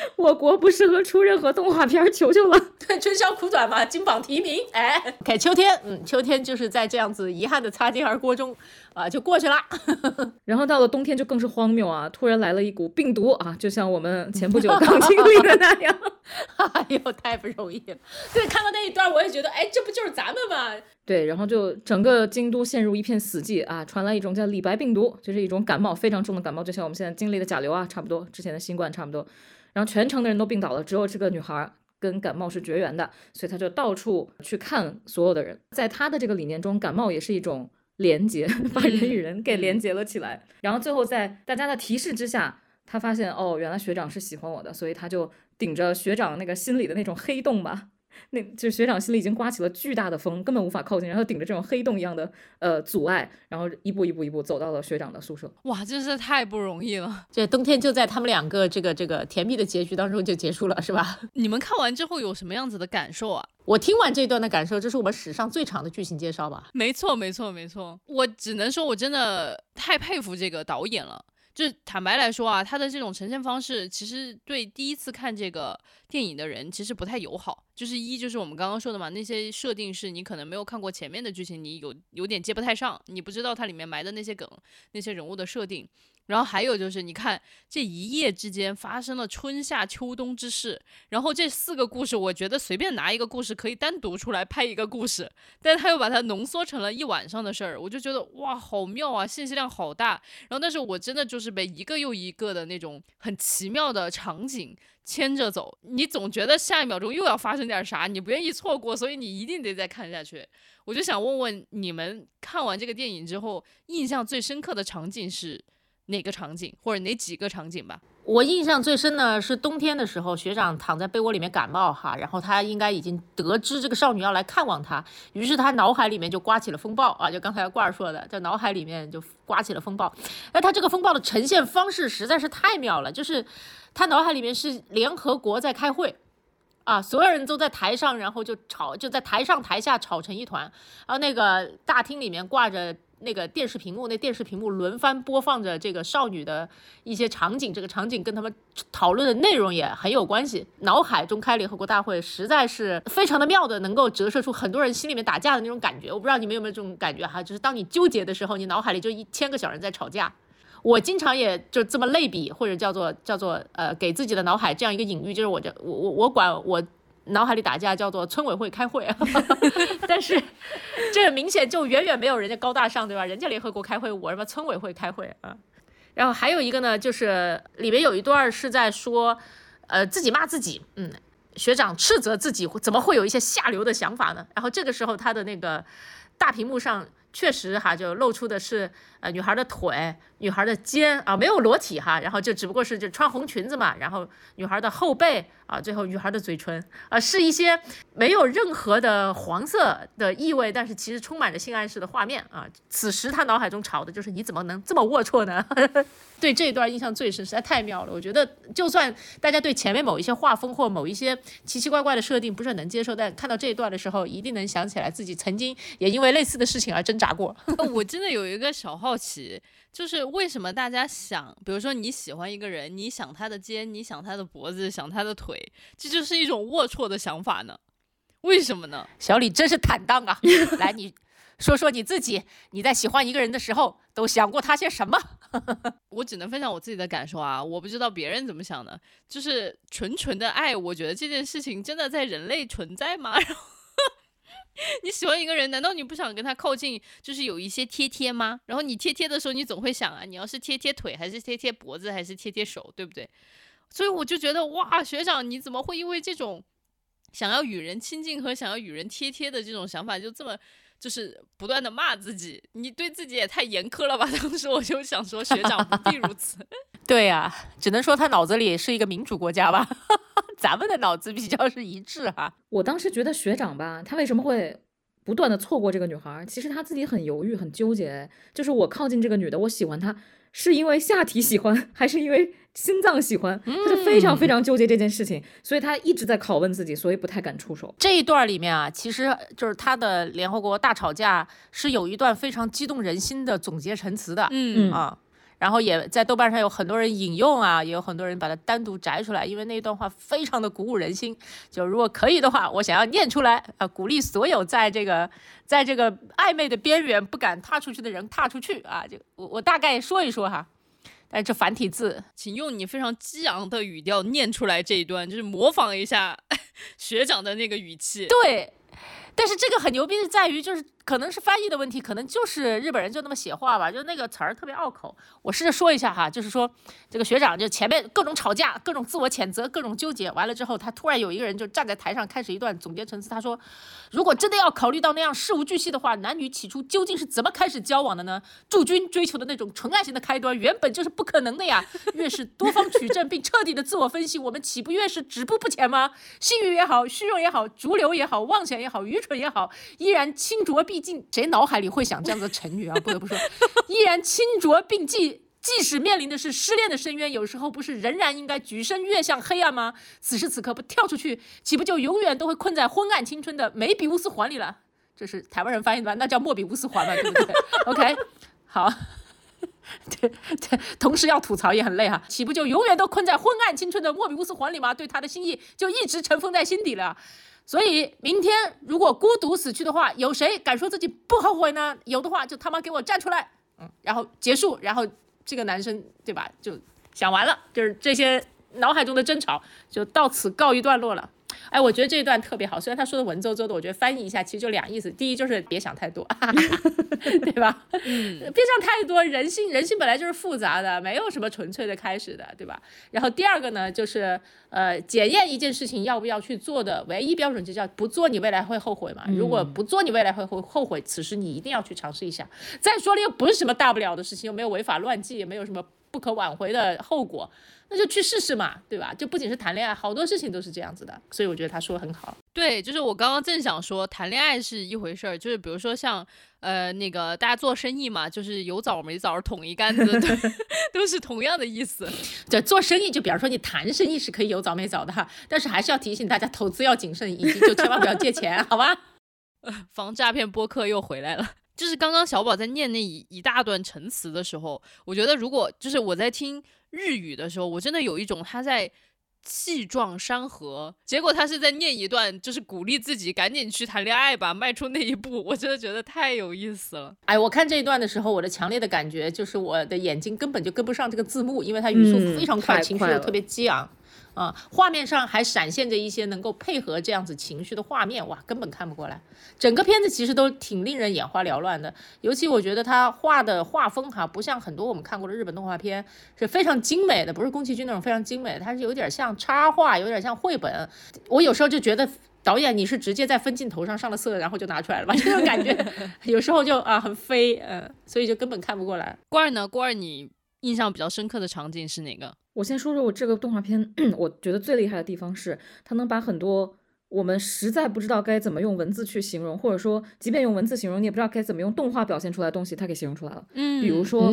我国不适合出任何动画片，求求了。对 春宵苦短嘛，金榜题名。哎，OK，秋天，嗯，秋天就是在这样子遗憾的擦肩而过中，啊，就过去了。然后到了冬天就更是荒谬啊，突然来了一股病毒啊，就像我们前不久刚经历的那样。哎呦，太不容易了。对，看到那一段我也觉得，哎，这不就是咱们吗？对，然后就整个京都陷入一片死寂啊，传来一种叫李白病毒，就是一种感冒非常重的感冒，就像我们现在经历的甲流啊，差不多，之前的新冠差不多。然后全城的人都病倒了，只有这个女孩跟感冒是绝缘的，所以她就到处去看所有的人。在她的这个理念中，感冒也是一种连接，把人与人给连接了起来。然后最后在大家的提示之下，他发现哦，原来学长是喜欢我的，所以他就顶着学长那个心里的那种黑洞吧。那就是学长心里已经刮起了巨大的风，根本无法靠近，然后顶着这种黑洞一样的呃阻碍，然后一步一步一步走到了学长的宿舍。哇，真是太不容易了！这冬天就在他们两个这个这个甜蜜的结局当中就结束了，是吧？你们看完之后有什么样子的感受啊？我听完这段的感受，这是我们史上最长的剧情介绍吧？没错，没错，没错。我只能说，我真的太佩服这个导演了。就坦白来说啊，它的这种呈现方式，其实对第一次看这个电影的人其实不太友好。就是一，就是我们刚刚说的嘛，那些设定是你可能没有看过前面的剧情，你有有点接不太上，你不知道它里面埋的那些梗，那些人物的设定。然后还有就是，你看这一夜之间发生了春夏秋冬之事，然后这四个故事，我觉得随便拿一个故事可以单独出来拍一个故事，但他又把它浓缩成了一晚上的事儿，我就觉得哇，好妙啊，信息量好大。然后但是我真的就是被一个又一个的那种很奇妙的场景牵着走，你总觉得下一秒钟又要发生点啥，你不愿意错过，所以你一定得再看下去。我就想问问你们，看完这个电影之后，印象最深刻的场景是？哪个场景或者哪几个场景吧？我印象最深呢是冬天的时候，学长躺在被窝里面感冒哈，然后他应该已经得知这个少女要来看望他，于是他脑海里面就刮起了风暴啊，就刚才罐儿说的，在脑海里面就刮起了风暴。那他这个风暴的呈现方式实在是太妙了，就是他脑海里面是联合国在开会啊，所有人都在台上，然后就吵，就在台上台下吵成一团，然后那个大厅里面挂着。那个电视屏幕，那电视屏幕轮番播放着这个少女的一些场景，这个场景跟他们讨论的内容也很有关系。脑海中开联合国大会，实在是非常的妙的，能够折射出很多人心里面打架的那种感觉。我不知道你们有没有这种感觉哈，就是当你纠结的时候，你脑海里就一千个小人在吵架。我经常也就这么类比，或者叫做叫做呃，给自己的脑海这样一个隐喻，就是我这我我我管我。脑海里打架叫做村委会开会，但是这明显就远远没有人家高大上，对吧？人家联合国开会，我什么村委会开会啊？然后还有一个呢，就是里面有一段是在说，呃，自己骂自己，嗯，学长斥责自己怎么会有一些下流的想法呢？然后这个时候他的那个大屏幕上确实哈就露出的是呃女孩的腿。女孩的肩啊没有裸体哈，然后就只不过是就穿红裙子嘛，然后女孩的后背啊，最后女孩的嘴唇啊，是一些没有任何的黄色的意味，但是其实充满着性暗示的画面啊。此时他脑海中吵的就是你怎么能这么龌龊呢？对这一段印象最深，实在太妙了。我觉得就算大家对前面某一些画风或某一些奇奇怪怪的设定不是很能接受，但看到这一段的时候，一定能想起来自己曾经也因为类似的事情而挣扎过。我真的有一个小号好奇。就是为什么大家想，比如说你喜欢一个人，你想他的肩，你想他的脖子，想他的腿，这就是一种龌龊的想法呢？为什么呢？小李真是坦荡啊！来，你说说你自己，你在喜欢一个人的时候都想过他些什么？我只能分享我自己的感受啊，我不知道别人怎么想的。就是纯纯的爱，我觉得这件事情真的在人类存在吗？你喜欢一个人，难道你不想跟他靠近，就是有一些贴贴吗？然后你贴贴的时候，你总会想啊，你要是贴贴腿，还是贴贴脖子，还是贴贴手，对不对？所以我就觉得，哇，学长，你怎么会因为这种想要与人亲近和想要与人贴贴的这种想法，就这么就是不断的骂自己？你对自己也太严苛了吧？当时我就想说，学长不必如此。对呀，只能说他脑子里是一个民主国家吧。咱们的脑子比较是一致哈。我当时觉得学长吧，他为什么会不断的错过这个女孩？其实他自己很犹豫、很纠结。就是我靠近这个女的，我喜欢她，是因为下体喜欢，还是因为心脏喜欢？他就非常非常纠结这件事情，所以他一直在拷问自己，所以不太敢出手。这一段里面啊，其实就是他的联合国大吵架是有一段非常激动人心的总结陈词的。嗯啊。然后也在豆瓣上有很多人引用啊，也有很多人把它单独摘出来，因为那段话非常的鼓舞人心。就如果可以的话，我想要念出来啊，鼓励所有在这个 在这个暧昧的边缘不敢踏出去的人踏出去啊！就我我大概说一说哈，但是这繁体字，请用你非常激昂的语调念出来这一段，就是模仿一下 学长的那个语气。对，但是这个很牛逼的在于就是。可能是翻译的问题，可能就是日本人就那么写话吧，就那个词儿特别拗口。我试着说一下哈，就是说这个学长就前面各种吵架，各种自我谴责，各种纠结，完了之后，他突然有一个人就站在台上开始一段总结陈词。他说，如果真的要考虑到那样事无巨细的话，男女起初究竟是怎么开始交往的呢？驻军追求的那种纯爱型的开端原本就是不可能的呀。越是多方取证并彻底的自我分析，我们岂不越是止步不前吗？性欲也好，虚荣也好，逐流也好，妄想也好，愚蠢也好，依然清浊必。谁脑海里会想这样子的成语啊？不得不说，依然清浊并济即使面临的是失恋的深渊，有时候不是仍然应该举身跃向黑暗吗？此时此刻不跳出去，岂不就永远都会困在昏暗青春的梅比乌斯环里了？这是台湾人翻译的吧？那叫莫比乌斯环吧，对不对？OK，好，对对，同时要吐槽也很累哈，岂不就永远都困在昏暗青春的莫比乌斯环里吗？对他的心意就一直尘封在心底了。所以明天如果孤独死去的话，有谁敢说自己不后悔呢？有的话就他妈给我站出来，嗯，然后结束，然后这个男生对吧，就想完了，就是这些脑海中的争吵就到此告一段落了。哎，我觉得这一段特别好，虽然他说的文绉绉的，我觉得翻译一下其实就两意思。第一就是别想太多，对吧？嗯，别想太多，人性人性本来就是复杂的，没有什么纯粹的开始的，对吧？然后第二个呢，就是呃，检验一件事情要不要去做的唯一标准就叫不做，你未来会后悔嘛？如果不做，你未来会后后悔，此时你一定要去尝试一下。再说了，又不是什么大不了的事情，又没有违法乱纪，也没有什么不可挽回的后果。那就去试试嘛，对吧？就不仅是谈恋爱，好多事情都是这样子的，所以我觉得他说的很好。对，就是我刚刚正想说，谈恋爱是一回事儿，就是比如说像呃那个大家做生意嘛，就是有枣没枣捅一竿子，对，都是同样的意思。对，做生意就比方说你谈生意是可以有枣没枣的哈，但是还是要提醒大家投资要谨慎，以及就千万不要借钱，好吧？防诈骗播客又回来了。就是刚刚小宝在念那一一大段陈词的时候，我觉得如果就是我在听。日语的时候，我真的有一种他在气壮山河，结果他是在念一段，就是鼓励自己赶紧去谈恋爱吧，迈出那一步。我真的觉得太有意思了。哎，我看这一段的时候，我的强烈的感觉就是我的眼睛根本就跟不上这个字幕，因为他语速非常快，情绪又特别激昂。啊，画面上还闪现着一些能够配合这样子情绪的画面，哇，根本看不过来。整个片子其实都挺令人眼花缭乱的，尤其我觉得他画的画风哈，不像很多我们看过的日本动画片是非常精美的，不是宫崎骏那种非常精美，它是有点像插画，有点像绘本。我有时候就觉得导演你是直接在分镜头上上了色，然后就拿出来了吧，这种感觉有时候就啊很飞，嗯，所以就根本看不过来。郭儿呢？郭儿，你印象比较深刻的场景是哪个？我先说说我这个动画片，我觉得最厉害的地方是，它能把很多我们实在不知道该怎么用文字去形容，或者说即便用文字形容，你也不知道该怎么用动画表现出来的东西，它给形容出来了。嗯，比如说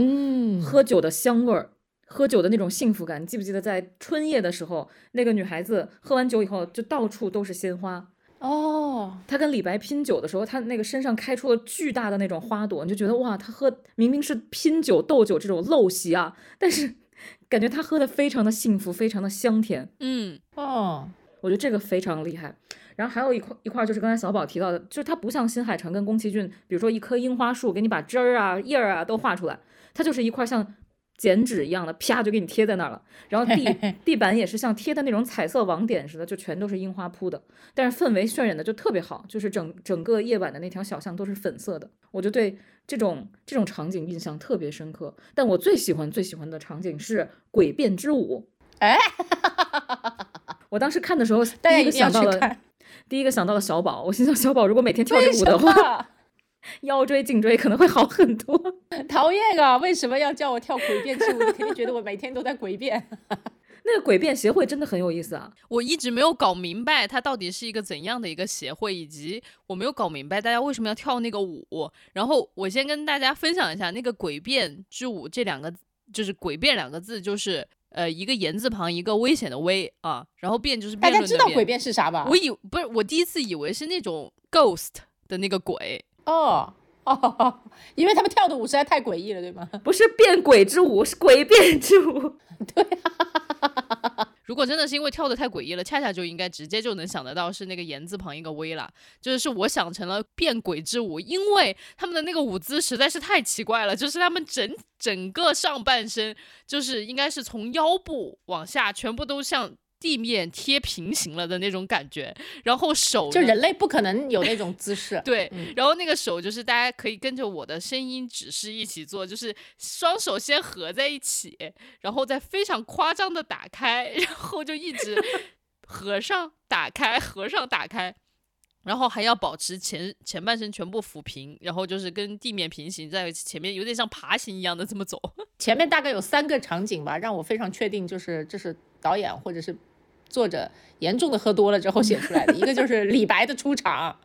喝酒的香味儿，喝酒的那种幸福感。你记不记得在春夜的时候，那个女孩子喝完酒以后，就到处都是鲜花。哦，她跟李白拼酒的时候，她那个身上开出了巨大的那种花朵，你就觉得哇，她喝明明是拼酒斗酒这种陋习啊，但是。感觉他喝的非常的幸福，非常的香甜。嗯哦，我觉得这个非常厉害。然后还有一块一块就是刚才小宝提到的，就是它不像新海诚跟宫崎骏，比如说一棵樱花树给你把枝儿啊叶儿啊都画出来，它就是一块像。剪纸一样的，啪就给你贴在那儿了。然后地地板也是像贴的那种彩色网点似的，就全都是樱花铺的。但是氛围渲染的就特别好，就是整整个夜晚的那条小巷都是粉色的。我就对这种这种场景印象特别深刻。但我最喜欢最喜欢的场景是诡辩之舞。哎，我当时看的时候，第一个想到了第一个想到了小宝。我心想，小宝如果每天跳这舞的话。腰椎颈椎可能会好很多，讨厌啊！为什么要叫我跳诡辩之舞？你肯定觉得我每天都在诡辩。那个诡辩协会真的很有意思啊！我一直没有搞明白它到底是一个怎样的一个协会，以及我没有搞明白大家为什么要跳那个舞。然后我先跟大家分享一下，那个诡辩之舞这两个就是诡辩两个字，就是呃一个言字旁一个危险的危啊，然后辩就是辩论。大家知道诡辩是啥吧？我以不是我第一次以为是那种 ghost 的那个鬼。哦，哦，因为他们跳的舞实在太诡异了，对吗？不是变鬼之舞，是诡辩之舞。对。如果真的是因为跳的太诡异了，恰恰就应该直接就能想得到是那个言字旁一个微了，就是是我想成了变鬼之舞，因为他们的那个舞姿实在是太奇怪了，就是他们整整个上半身就是应该是从腰部往下全部都像。地面贴平行了的那种感觉，然后手就人类不可能有那种姿势，对，然后那个手就是大家可以跟着我的声音指示一起做，就是双手先合在一起，然后再非常夸张的打开，然后就一直 合上打开合上打开，然后还要保持前前半身全部抚平，然后就是跟地面平行，在前面有点像爬行一样的这么走。前面大概有三个场景吧，让我非常确定就是这是导演或者是。作者严重的喝多了之后写出来的一个就是李白的出场，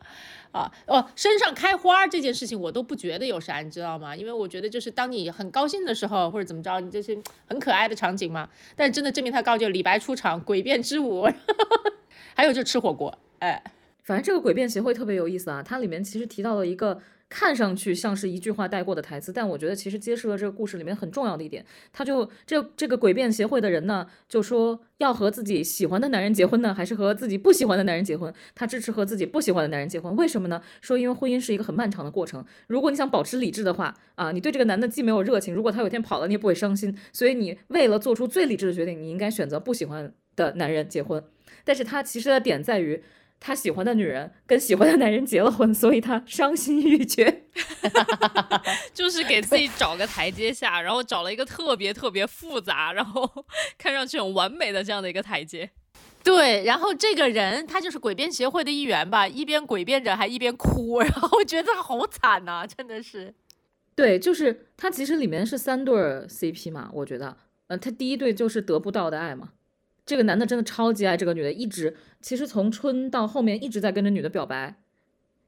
啊哦，身上开花这件事情我都不觉得有啥，你知道吗？因为我觉得就是当你很高兴的时候或者怎么着，你这是很可爱的场景嘛。但真的证明他高就李白出场，诡辩之舞，还有就吃火锅，哎，反正这个诡辩协会特别有意思啊，它里面其实提到了一个。看上去像是一句话带过的台词，但我觉得其实揭示了这个故事里面很重要的一点。他就这这个诡辩协会的人呢，就说要和自己喜欢的男人结婚呢，还是和自己不喜欢的男人结婚？他支持和自己不喜欢的男人结婚，为什么呢？说因为婚姻是一个很漫长的过程，如果你想保持理智的话，啊，你对这个男的既没有热情，如果他有一天跑了，你也不会伤心。所以你为了做出最理智的决定，你应该选择不喜欢的男人结婚。但是他其实的点在于。他喜欢的女人跟喜欢的男人结了婚，所以他伤心欲绝，就是给自己找个台阶下，然后找了一个特别特别复杂，然后 看上去很完美的这样的一个台阶。对，然后这个人他就是诡辩协会的一员吧，一边诡辩着还一边哭，然后我觉得他好惨呐，真的是。对，就是他其实里面是三对 CP 嘛，我觉得，呃，他第一对就是得不到的爱嘛。这个男的真的超级爱这个女的，一直其实从春到后面一直在跟着女的表白，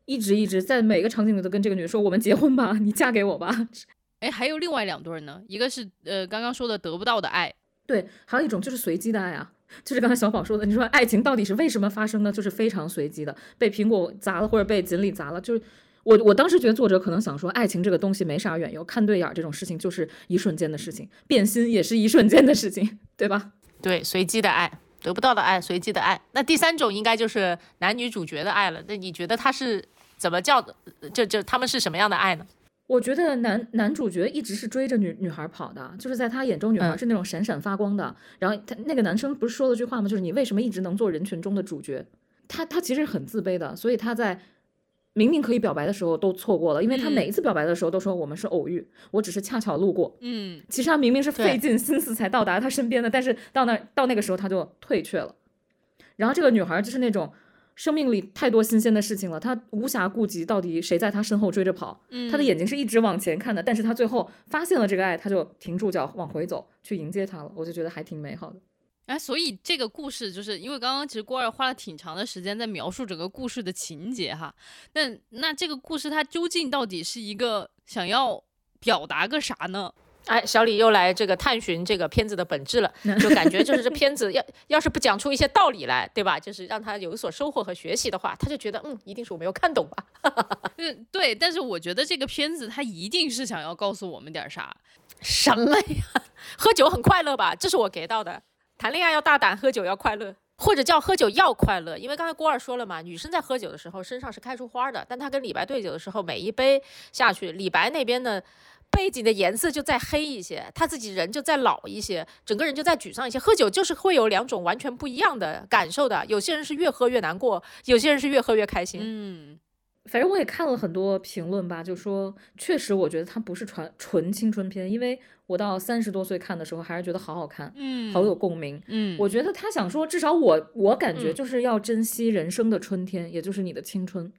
一直一直在每个场景里都跟这个女的说：“我们结婚吧，你嫁给我吧。”哎，还有另外两对呢，一个是呃刚刚说的得不到的爱，对，还有一种就是随机的爱啊，就是刚才小宝说的，你说爱情到底是为什么发生呢？就是非常随机的，被苹果砸了或者被锦鲤砸了，就是我我当时觉得作者可能想说，爱情这个东西没啥缘由，看对眼这种事情就是一瞬间的事情，变心也是一瞬间的事情，对吧？对，随机的爱，得不到的爱，随机的爱。那第三种应该就是男女主角的爱了。那你觉得他是怎么叫的？就就他们是什么样的爱呢？我觉得男男主角一直是追着女女孩跑的，就是在他眼中女孩是那种闪闪发光的。然后他那个男生不是说了句话吗？就是你为什么一直能做人群中的主角？他他其实很自卑的，所以他在。明明可以表白的时候都错过了，因为他每一次表白的时候都说我们是偶遇，我只是恰巧路过。嗯，其实他明明是费尽心思才到达他身边的，但是到那到那个时候他就退却了。然后这个女孩就是那种生命里太多新鲜的事情了，她无暇顾及到底谁在她身后追着跑。嗯，她的眼睛是一直往前看的，但是她最后发现了这个爱，她就停住脚往回走去迎接他了。我就觉得还挺美好的。哎，所以这个故事就是因为刚刚其实郭二花了挺长的时间在描述整个故事的情节哈，那那这个故事它究竟到底是一个想要表达个啥呢？哎，小李又来这个探寻这个片子的本质了，就感觉就是这片子要要是不讲出一些道理来，对吧？就是让他有所收获和学习的话，他就觉得嗯，一定是我没有看懂吧？嗯，对，但是我觉得这个片子它一定是想要告诉我们点啥？什么呀？喝酒很快乐吧？这是我给到的。谈恋爱要大胆，喝酒要快乐，或者叫喝酒要快乐。因为刚才郭二说了嘛，女生在喝酒的时候身上是开出花的，但她跟李白对酒的时候，每一杯下去，李白那边的背景的颜色就再黑一些，他自己人就再老一些，整个人就再沮丧一些。喝酒就是会有两种完全不一样的感受的，有些人是越喝越难过，有些人是越喝越开心。嗯。反正我也看了很多评论吧，就说确实，我觉得它不是纯纯青春片，因为我到三十多岁看的时候，还是觉得好好看，嗯，好有共鸣，嗯，我觉得他想说，至少我我感觉就是要珍惜人生的春天，也就是你的青春，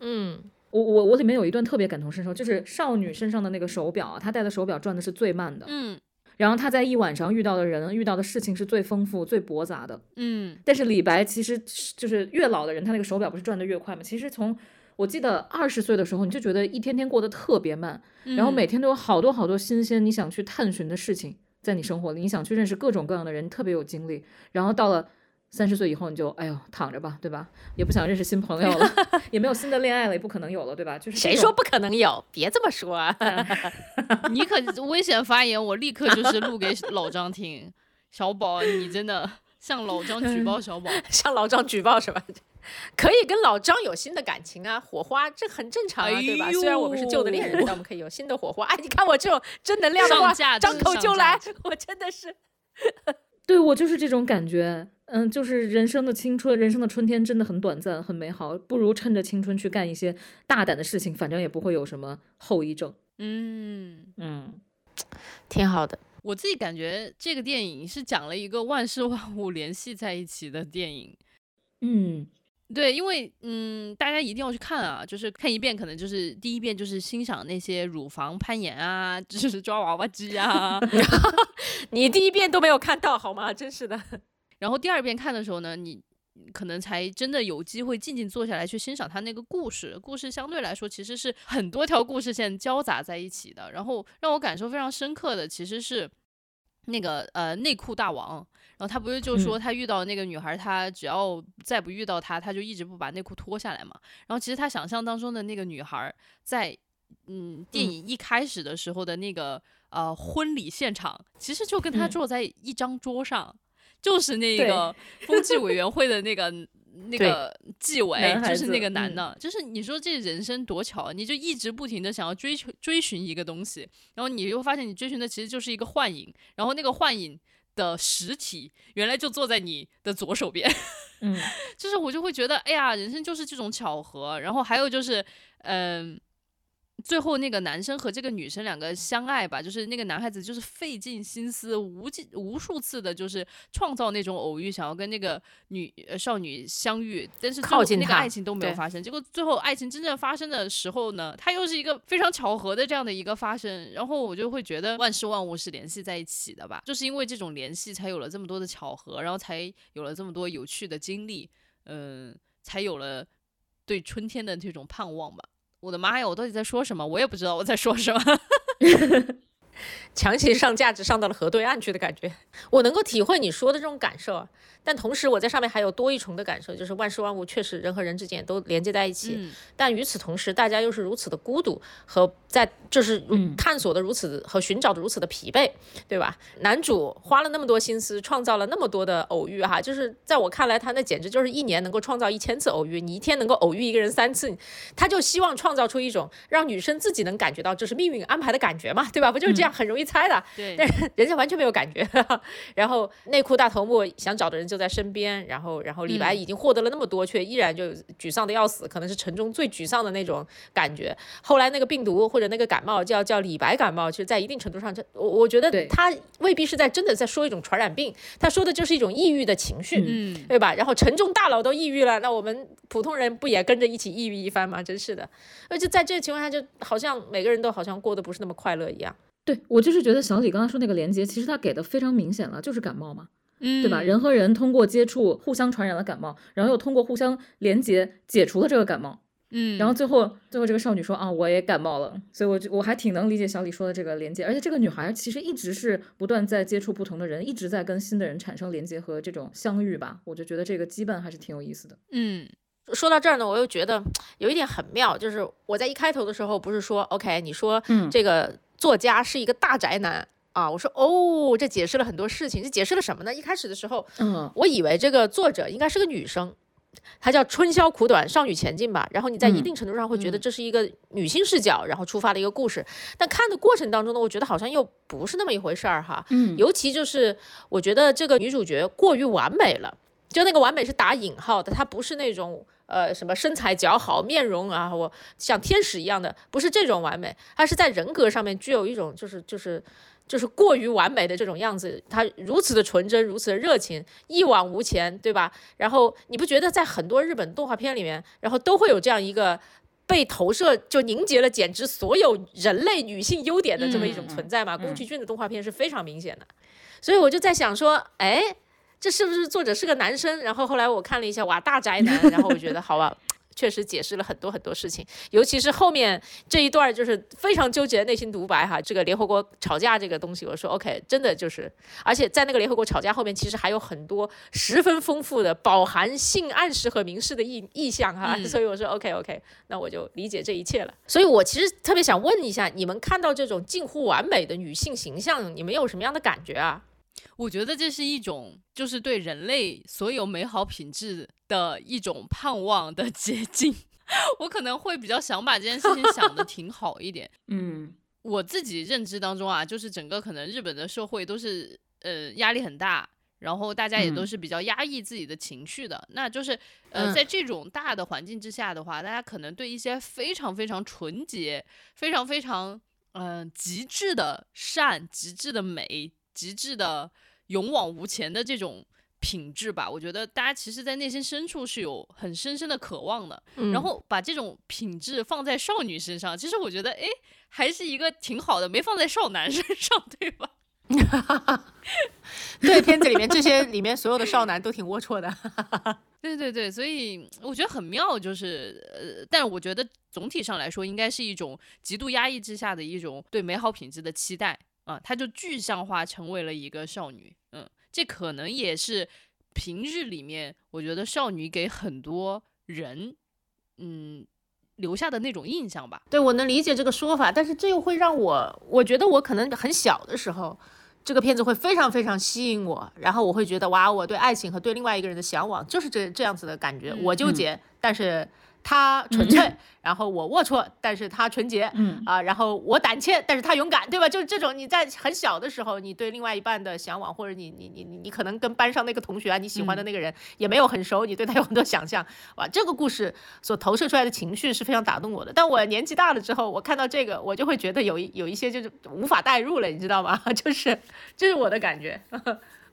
嗯，我我我里面有一段特别感同身受，就是少女身上的那个手表啊，她戴的手表转的是最慢的，嗯，然后她在一晚上遇到的人、遇到的事情是最丰富、最驳杂的，嗯，但是李白其实就是越老的人，他那个手表不是转的越快吗？其实从我记得二十岁的时候，你就觉得一天天过得特别慢，然后每天都有好多好多新鲜你想去探寻的事情在你生活里，你想去认识各种各样的人，特别有精力。然后到了三十岁以后你就哎呦躺着吧，对吧？也不想认识新朋友了，也没有新的恋爱了，也不可能有了，对吧？就是谁说不可能有？别这么说啊！你可 危险发言，我立刻就是录给老张听。小宝，你真的向老张举报小宝，向老张举报什么？可以跟老张有新的感情啊，火花，这很正常啊，对吧？虽然我们是旧的恋人，但我们可以有新的火花。哎，你看我这种正能量的话，张口就来，我真的是。对我就是这种感觉，嗯，就是人生的青春，人生的春天真的很短暂，很美好，不如趁着青春去干一些大胆的事情，反正也不会有什么后遗症。嗯嗯，挺好的。我自己感觉这个电影是讲了一个万事万物联系在一起的电影。嗯。对，因为嗯，大家一定要去看啊，就是看一遍，可能就是第一遍就是欣赏那些乳房攀岩啊，就是抓娃娃机啊 你第一遍都没有看到好吗？真是的。然后第二遍看的时候呢，你可能才真的有机会静静坐下来去欣赏他那个故事。故事相对来说其实是很多条故事线交杂在一起的。然后让我感受非常深刻的其实是那个呃内裤大王。然后他不是就说他遇到那个女孩，他只要再不遇到她，他就一直不把内裤脱下来嘛。然后其实他想象当中的那个女孩，在嗯电影一开始的时候的那个呃婚礼现场，其实就跟他坐在一张桌上，就是那个 风纪委员会的那个那个纪委，就是那个男的。就是你说这人生多巧，你就一直不停的想要追求追寻一个东西，然后你又发现你追寻的其实就是一个幻影，然后那个幻影。的实体原来就坐在你的左手边，嗯，就是我就会觉得，哎呀，人生就是这种巧合。然后还有就是，嗯。最后那个男生和这个女生两个相爱吧，就是那个男孩子就是费尽心思无尽无数次的，就是创造那种偶遇，想要跟那个女少女相遇，但是靠近那个爱情都没有发生。结果最后爱情真正发生的时候呢，它又是一个非常巧合的这样的一个发生。然后我就会觉得万事万物是联系在一起的吧，就是因为这种联系才有了这么多的巧合，然后才有了这么多有趣的经历，嗯，才有了对春天的这种盼望吧。我的妈呀！我到底在说什么？我也不知道我在说什么。强行上价值上到了河对岸去的感觉，我能够体会你说的这种感受。但同时，我在上面还有多一重的感受，就是万事万物确实人和人之间都连接在一起。但与此同时，大家又是如此的孤独和在就是探索的如此和寻找的如此的疲惫，对吧？男主花了那么多心思，创造了那么多的偶遇，哈，就是在我看来，他那简直就是一年能够创造一千次偶遇。你一天能够偶遇一个人三次，他就希望创造出一种让女生自己能感觉到这是命运安排的感觉嘛，对吧？不就是这样，很容易猜的。对，但是人家完全没有感觉。然后内裤大头目想找的人就。在身边，然后，然后李白已经获得了那么多，却依然就沮丧的要死，可能是城中最沮丧的那种感觉。后来那个病毒或者那个感冒叫叫李白感冒，其实在一定程度上，这我我觉得他未必是在真的在说一种传染病，他说的就是一种抑郁的情绪，嗯，对吧？然后城中大佬都抑郁了，那我们普通人不也跟着一起抑郁一番吗？真是的，而且在这个情况下，就好像每个人都好像过得不是那么快乐一样。对我就是觉得小李刚才说那个连接，其实他给的非常明显了，就是感冒嘛。嗯，对吧？人和人通过接触互相传染了感冒，然后又通过互相连接解除了这个感冒。嗯，然后最后最后这个少女说啊，我也感冒了。所以，我就我还挺能理解小李说的这个连接。而且这个女孩其实一直是不断在接触不同的人，一直在跟新的人产生连接和这种相遇吧。我就觉得这个羁绊还是挺有意思的。嗯，说到这儿呢，我又觉得有一点很妙，就是我在一开头的时候不是说 OK，你说这个作家是一个大宅男。啊，我说哦，这解释了很多事情。这解释了什么呢？一开始的时候，嗯，我以为这个作者应该是个女生，她叫春宵苦短，少女前进吧。然后你在一定程度上会觉得这是一个女性视角，然后出发的一个故事。但看的过程当中呢，我觉得好像又不是那么一回事儿哈。嗯，尤其就是我觉得这个女主角过于完美了，就那个完美是打引号的，她不是那种呃什么身材姣好、面容啊，我像天使一样的，不是这种完美，她是在人格上面具有一种就是就是。就是过于完美的这种样子，他如此的纯真，如此的热情，一往无前，对吧？然后你不觉得在很多日本动画片里面，然后都会有这样一个被投射就凝结了简直所有人类女性优点的这么一种存在吗？宫崎骏的动画片是非常明显的，所以我就在想说，哎，这是不是作者是个男生？然后后来我看了一下，哇，大宅男，然后我觉得好吧。确实解释了很多很多事情，尤其是后面这一段就是非常纠结的内心独白哈。这个联合国吵架这个东西，我说 OK，真的就是，而且在那个联合国吵架后面，其实还有很多十分丰富的饱含性暗示和明示的意意象哈。所以我说 OK OK，那我就理解这一切了。所以我其实特别想问一下，你们看到这种近乎完美的女性形象，你们有什么样的感觉啊？我觉得这是一种，就是对人类所有美好品质的一种盼望的 捷径。我可能会比较想把这件事情想的挺好一点。嗯，我自己认知当中啊，就是整个可能日本的社会都是呃压力很大，然后大家也都是比较压抑自己的情绪的。那就是呃在这种大的环境之下的话，大家可能对一些非常非常纯洁、非常非常嗯极致的善、极致的美。极致的勇往无前的这种品质吧，我觉得大家其实，在内心深处是有很深深的渴望的。然后把这种品质放在少女身上，其实我觉得，哎，还是一个挺好的，没放在少男身上，对吧？对，片子里面这些里面所有的少男都挺龌龊的。对对对，所以我觉得很妙，就是呃，但我觉得总体上来说，应该是一种极度压抑之下的一种对美好品质的期待。啊，她就具象化成为了一个少女，嗯，这可能也是平日里面我觉得少女给很多人，嗯，留下的那种印象吧。对我能理解这个说法，但是这又会让我，我觉得我可能很小的时候，这个片子会非常非常吸引我，然后我会觉得哇，我对爱情和对另外一个人的向往就是这这样子的感觉，我纠结，但是。他纯粹，然后我龌龊，但是他纯洁，嗯啊，然后我胆怯，但是他勇敢，对吧？就是这种你在很小的时候，你对另外一半的向往，或者你你你你你可能跟班上那个同学啊，你喜欢的那个人也没有很熟，你对他有很多想象，哇，这个故事所投射出来的情绪是非常打动我的。但我年纪大了之后，我看到这个，我就会觉得有一有一些就是无法代入了，你知道吗？就是这是我的感觉。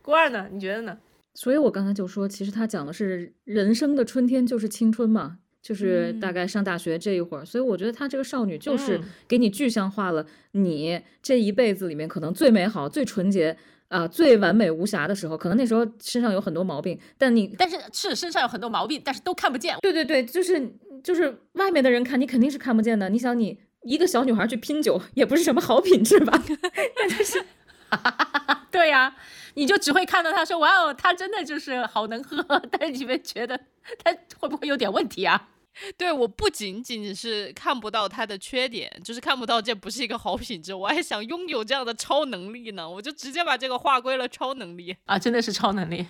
郭二呢？你觉得呢？所以我刚才就说，其实他讲的是人生的春天就是青春嘛。就是大概上大学这一会儿，所以我觉得她这个少女就是给你具象化了你这一辈子里面可能最美好、最纯洁啊、最完美无瑕的时候。可能那时候身上有很多毛病，但你但是是身上有很多毛病，但是都看不见。对对对，就是就是外面的人看你肯定是看不见的。你想，你一个小女孩去拼酒，也不是什么好品质吧？但是，对呀，你就只会看到她说：“哇哦，她真的就是好能喝。”但是你们觉得她会不会有点问题啊？对，我不仅仅是看不到他的缺点，就是看不到这不是一个好品质，我还想拥有这样的超能力呢。我就直接把这个划归了超能力啊，真的是超能力。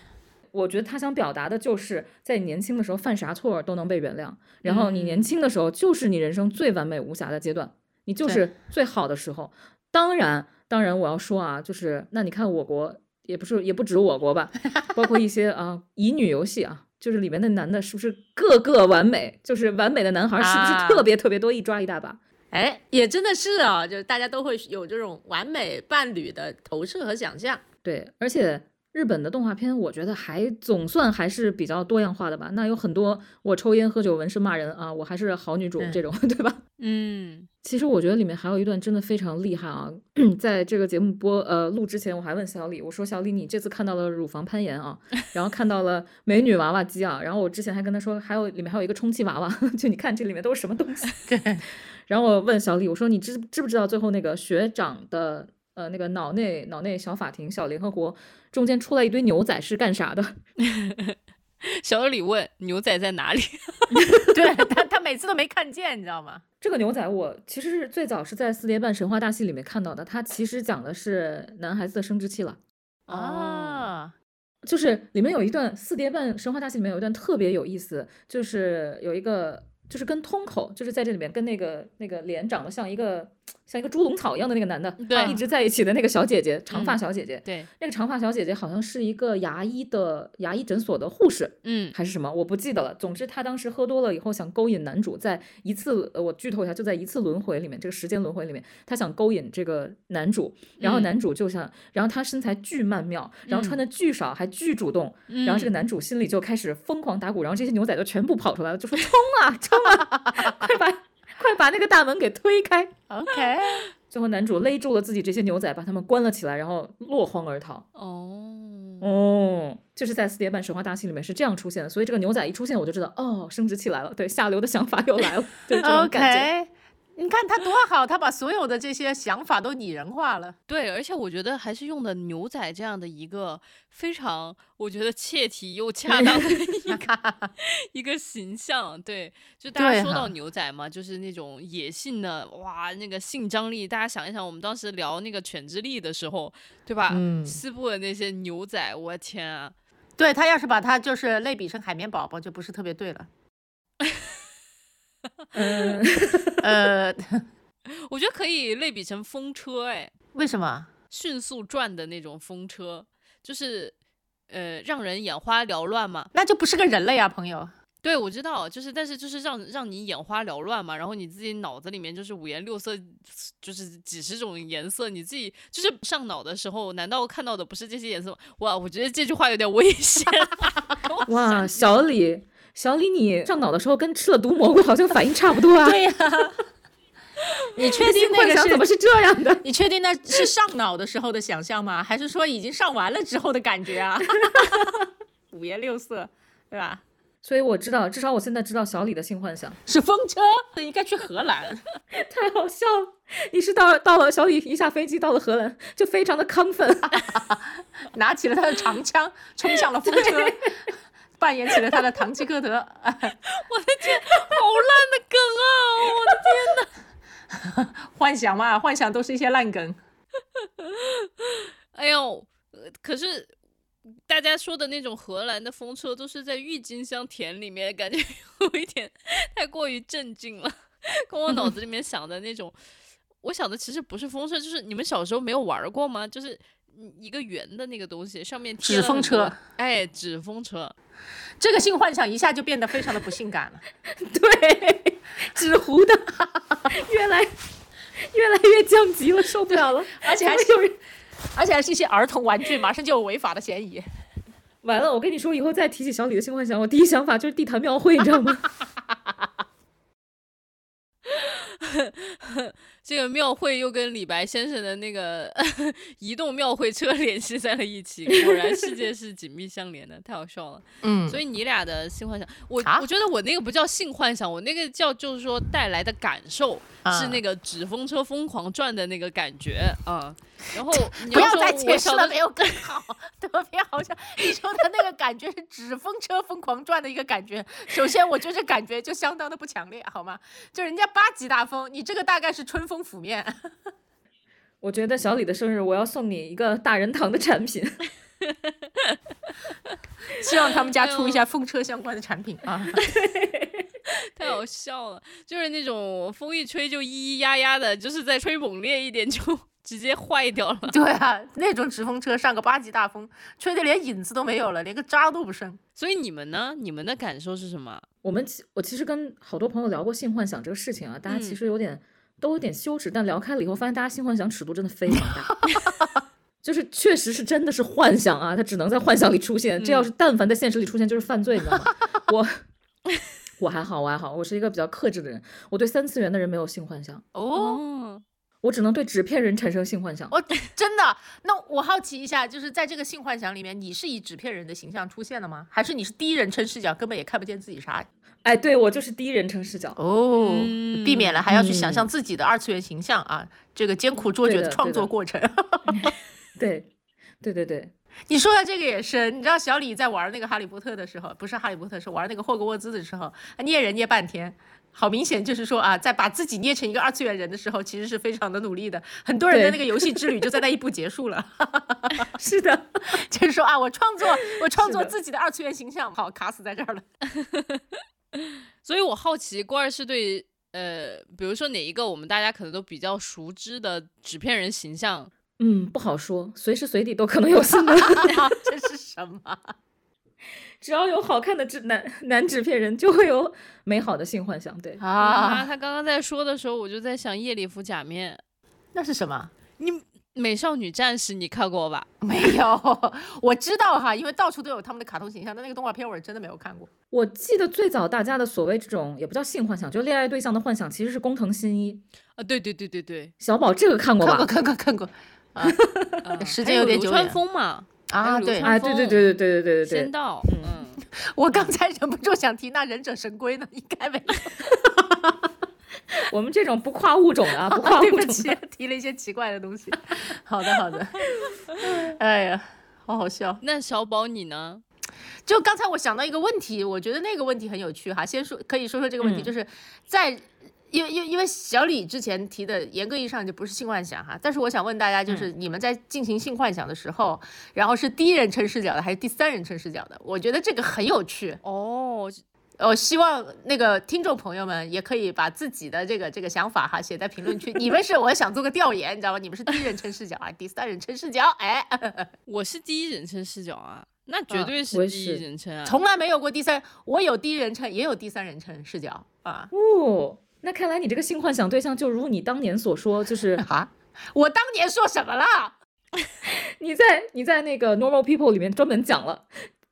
我觉得他想表达的就是在你年轻的时候犯啥错都能被原谅，然后你年轻的时候就是你人生最完美无瑕的阶段，你就是最好的时候。当然，当然我要说啊，就是那你看我国也不是也不止我国吧，包括一些啊乙女游戏啊。就是里面的男的，是不是个个完美？就是完美的男孩，是不是特别特别多，一抓一大把？哎，也真的是啊，就是大家都会有这种完美伴侣的投射和想象。对，而且日本的动画片，我觉得还总算还是比较多样化的吧。那有很多我抽烟喝酒纹身骂人啊，我还是好女主这种，对吧？嗯。其实我觉得里面还有一段真的非常厉害啊！在这个节目播呃录之前，我还问小李，我说小李，你这次看到了乳房攀岩啊，然后看到了美女娃娃机啊，然后我之前还跟他说，还有里面还有一个充气娃娃，就你看这里面都是什么东西？对。然后我问小李，我说你知知不知道最后那个学长的呃那个脑内脑内小法庭小联合国中间出来一堆牛仔是干啥的？小李问牛仔在哪里？对他，他每次都没看见，你知道吗？这个牛仔我其实是最早是在四叠半神话大戏里面看到的，它其实讲的是男孩子的生殖器了啊，就是里面有一段四叠半神话大戏里面有一段特别有意思，就是有一个就是跟通口，就是在这里面跟那个那个脸长得像一个。像一个猪笼草一样的那个男的，他，一直在一起的那个小姐姐，长发小姐姐，对，那个长发小姐姐好像是一个牙医的牙医诊所的护士，嗯，还是什么，我不记得了。总之，她当时喝多了以后想勾引男主，在一次，呃，我剧透一下，就在一次轮回里面，这个时间轮回里面，她想勾引这个男主，然后男主就想，然后他身材巨曼妙，然后穿的巨少，还巨主动，然后这个男主心里就开始疯狂打鼓，然后这些牛仔就全部跑出来了，就说冲啊冲啊，快把快把那个大门给推开，OK。最后，男主勒住了自己这些牛仔，把他们关了起来，然后落荒而逃。哦。哦，就是在四叠半神话大戏里面是这样出现的，所以这个牛仔一出现，我就知道哦，生殖器来了，对，下流的想法又来了，对这种感觉。你看他多好，他把所有的这些想法都拟人化了。对，而且我觉得还是用的牛仔这样的一个非常，我觉得切题又恰当的一 个一个形象。对，就大家说到牛仔嘛，就是那种野性的，哇，那个性张力。大家想一想，我们当时聊那个犬之力的时候，对吧？嗯西部的那些牛仔，我天啊！对他要是把他就是类比成海绵宝宝，就不是特别对了。嗯，呃，我觉得可以类比成风车，哎，为什么？迅速转的那种风车，就是呃，让人眼花缭乱嘛。那就不是个人了呀，朋友。对，我知道，就是，但是就是让让你眼花缭乱嘛，然后你自己脑子里面就是五颜六色，就是几十种颜色，你自己就是上脑的时候，难道看到的不是这些颜色吗？哇，我觉得这句话有点危险。哇，小李，小李，你上脑的时候跟吃了毒蘑菇好像反应差不多啊。对呀、你确定那个是怎么是这样的？你确定那是上脑的时候的想象吗？还是说已经上完了之后的感觉啊？五颜六色，对吧？所以我知道，至少我现在知道小李的性幻想，是风车，应该去荷兰。太好笑了。你是到到了小李一下飞机到了荷兰，就非常的亢奋，拿起了他的长枪，冲向了风车，扮演起了他的堂吉诃德。我的天，好烂的梗啊！我的 幻想嘛，幻想都是一些烂梗。哎呦，呃可是大家说的那种荷兰的风车，都是在郁金香田里面，感觉有一点太过于镇静了，跟我脑子里面想的那种，我想的其实不是风车，就是你们小时候没有玩过吗？就是一个圆的那个东西，上面贴纸风车，哎，纸风车，这个性幻想一下就变得非常的不性感了。对，纸糊的，越来越来越降级了，受不了了。而且还怎么有人而且还是一些儿童玩具，马上就有违法的嫌疑。完了，我跟你说，以后再提起小李的性幻想，我第一想法就是地坛庙会，你知道吗？这个庙会又跟李白先生的那个 移动庙会车 联系在了一起，果然世界是紧密相连的，太好笑了。嗯所以你俩的性幻想，我、啊我觉得我那个不叫性幻想，我那个叫就是说带来的感受、啊是那个纸风车疯狂转的那个感觉啊、然后 你不要再解释了，没有更好，特别好笑。你说的那个感觉是纸风车疯狂转的一个感觉。首先，我觉得这感觉就相当的不强烈，好吗？就人家八级大风，你这个大概是春风拂面。我觉得小李的生日，我要送你一个大人堂的产品。希望他们家出一下风车相关的产品啊。太好笑了，就是那种风一吹就咿咿呀呀的，就是再吹猛烈一点就直接坏掉了。对啊，那种直风车上个八级大风，吹的连影子都没有了，连个渣都不剩。所以你们呢？你们的感受是什么？我们其我其实跟好多朋友聊过性幻想这个事情啊，大家其嗯实有点、都有点羞耻，但聊开了以后，发现大家性幻想尺度真的非常大。就是确实是真的是幻想啊，它只能在幻想里出现。这要是但凡在现实里出现，就是犯罪，你知道吗？我我还好，我还好，我是一个比较克制的人，我对三次元的人没有性幻想，哦，哦，我只能对纸片人产生性幻想。哦，真的？那我好奇一下，就是在这个性幻想里面，你是以纸片人的形象出现的吗？还是你是第一人称视角，根本也看不见自己啥？哎，对我就是第一人称视角。哦嗯避免了还要去想象自己的二次元形象啊，这个艰苦卓绝的创作过程。对，对对对，你说的这个也是，你知道小李在玩那个哈利波特的时候，不是哈利波特，是玩那个霍格沃兹的时候，捏人捏半天。好明显就是说啊，在把自己捏成一个二次元人的时候，其实是非常的努力的。很多人的那个游戏之旅就在那一步结束了，是的，就是说啊，我创作我创作自己的二次元形象，好卡死在这儿了。所以我好奇，郭二是对呃，比如说哪一个我们大家可能都比较熟知的纸片人形象，嗯，不好说，随时随地都可能有新的。这是什么？只要有好看的纸男男纸片人，就会有美好的性幻想。对，啊，啊？他刚刚在说的时候，我就在想夜礼服假面，那是什么？你美少女战士你看过吧？没有，我知道哈，因为到处都有他们的卡通形象，但那个动画片我是真的没有看过。我记得最早大家的所谓这种也不叫性幻想，就恋爱对象的幻想，其实是工藤新一。啊，对对对对对，小宝这个看过看过，吧？看过，看过。啊 时间有点久远枫嘛，啊，对，啊，对对对对对对对对对，仙道，嗯，我刚才忍不住想提那忍者神龟呢，应该没有。我们这种不跨物种的啊，不跨对不物种起，提了一些奇怪的东西。好的，好的。哎呀，好好笑。那小宝你呢？就刚才我想到一个问题，我觉得那个问题很有趣哈。先说，可以说说这个问题，嗯就是在。因为因为因为小李之前提的，严格意义上就不是性幻想哈。但是我想问大家，就是你们在进行性幻想的时候，然后是第一人称视角的还是第三人称视角的？我觉得这个很有趣。哦，我希望那个听众朋友们也可以把自己的这个这个想法哈写在评论区。你们是我想做个调研，你知道吗？你们是第一人称视角啊，第三人称视角？哎，我是第一人称视角啊，那绝对我是第一人称啊。从来没有过第三，我有第一人称，也有第三人称视角啊哦，那看来你这个性幻想对象就如你当年所说，就是 啊！我当年说什么了？你在你在那个 Normal People 里面专门讲了，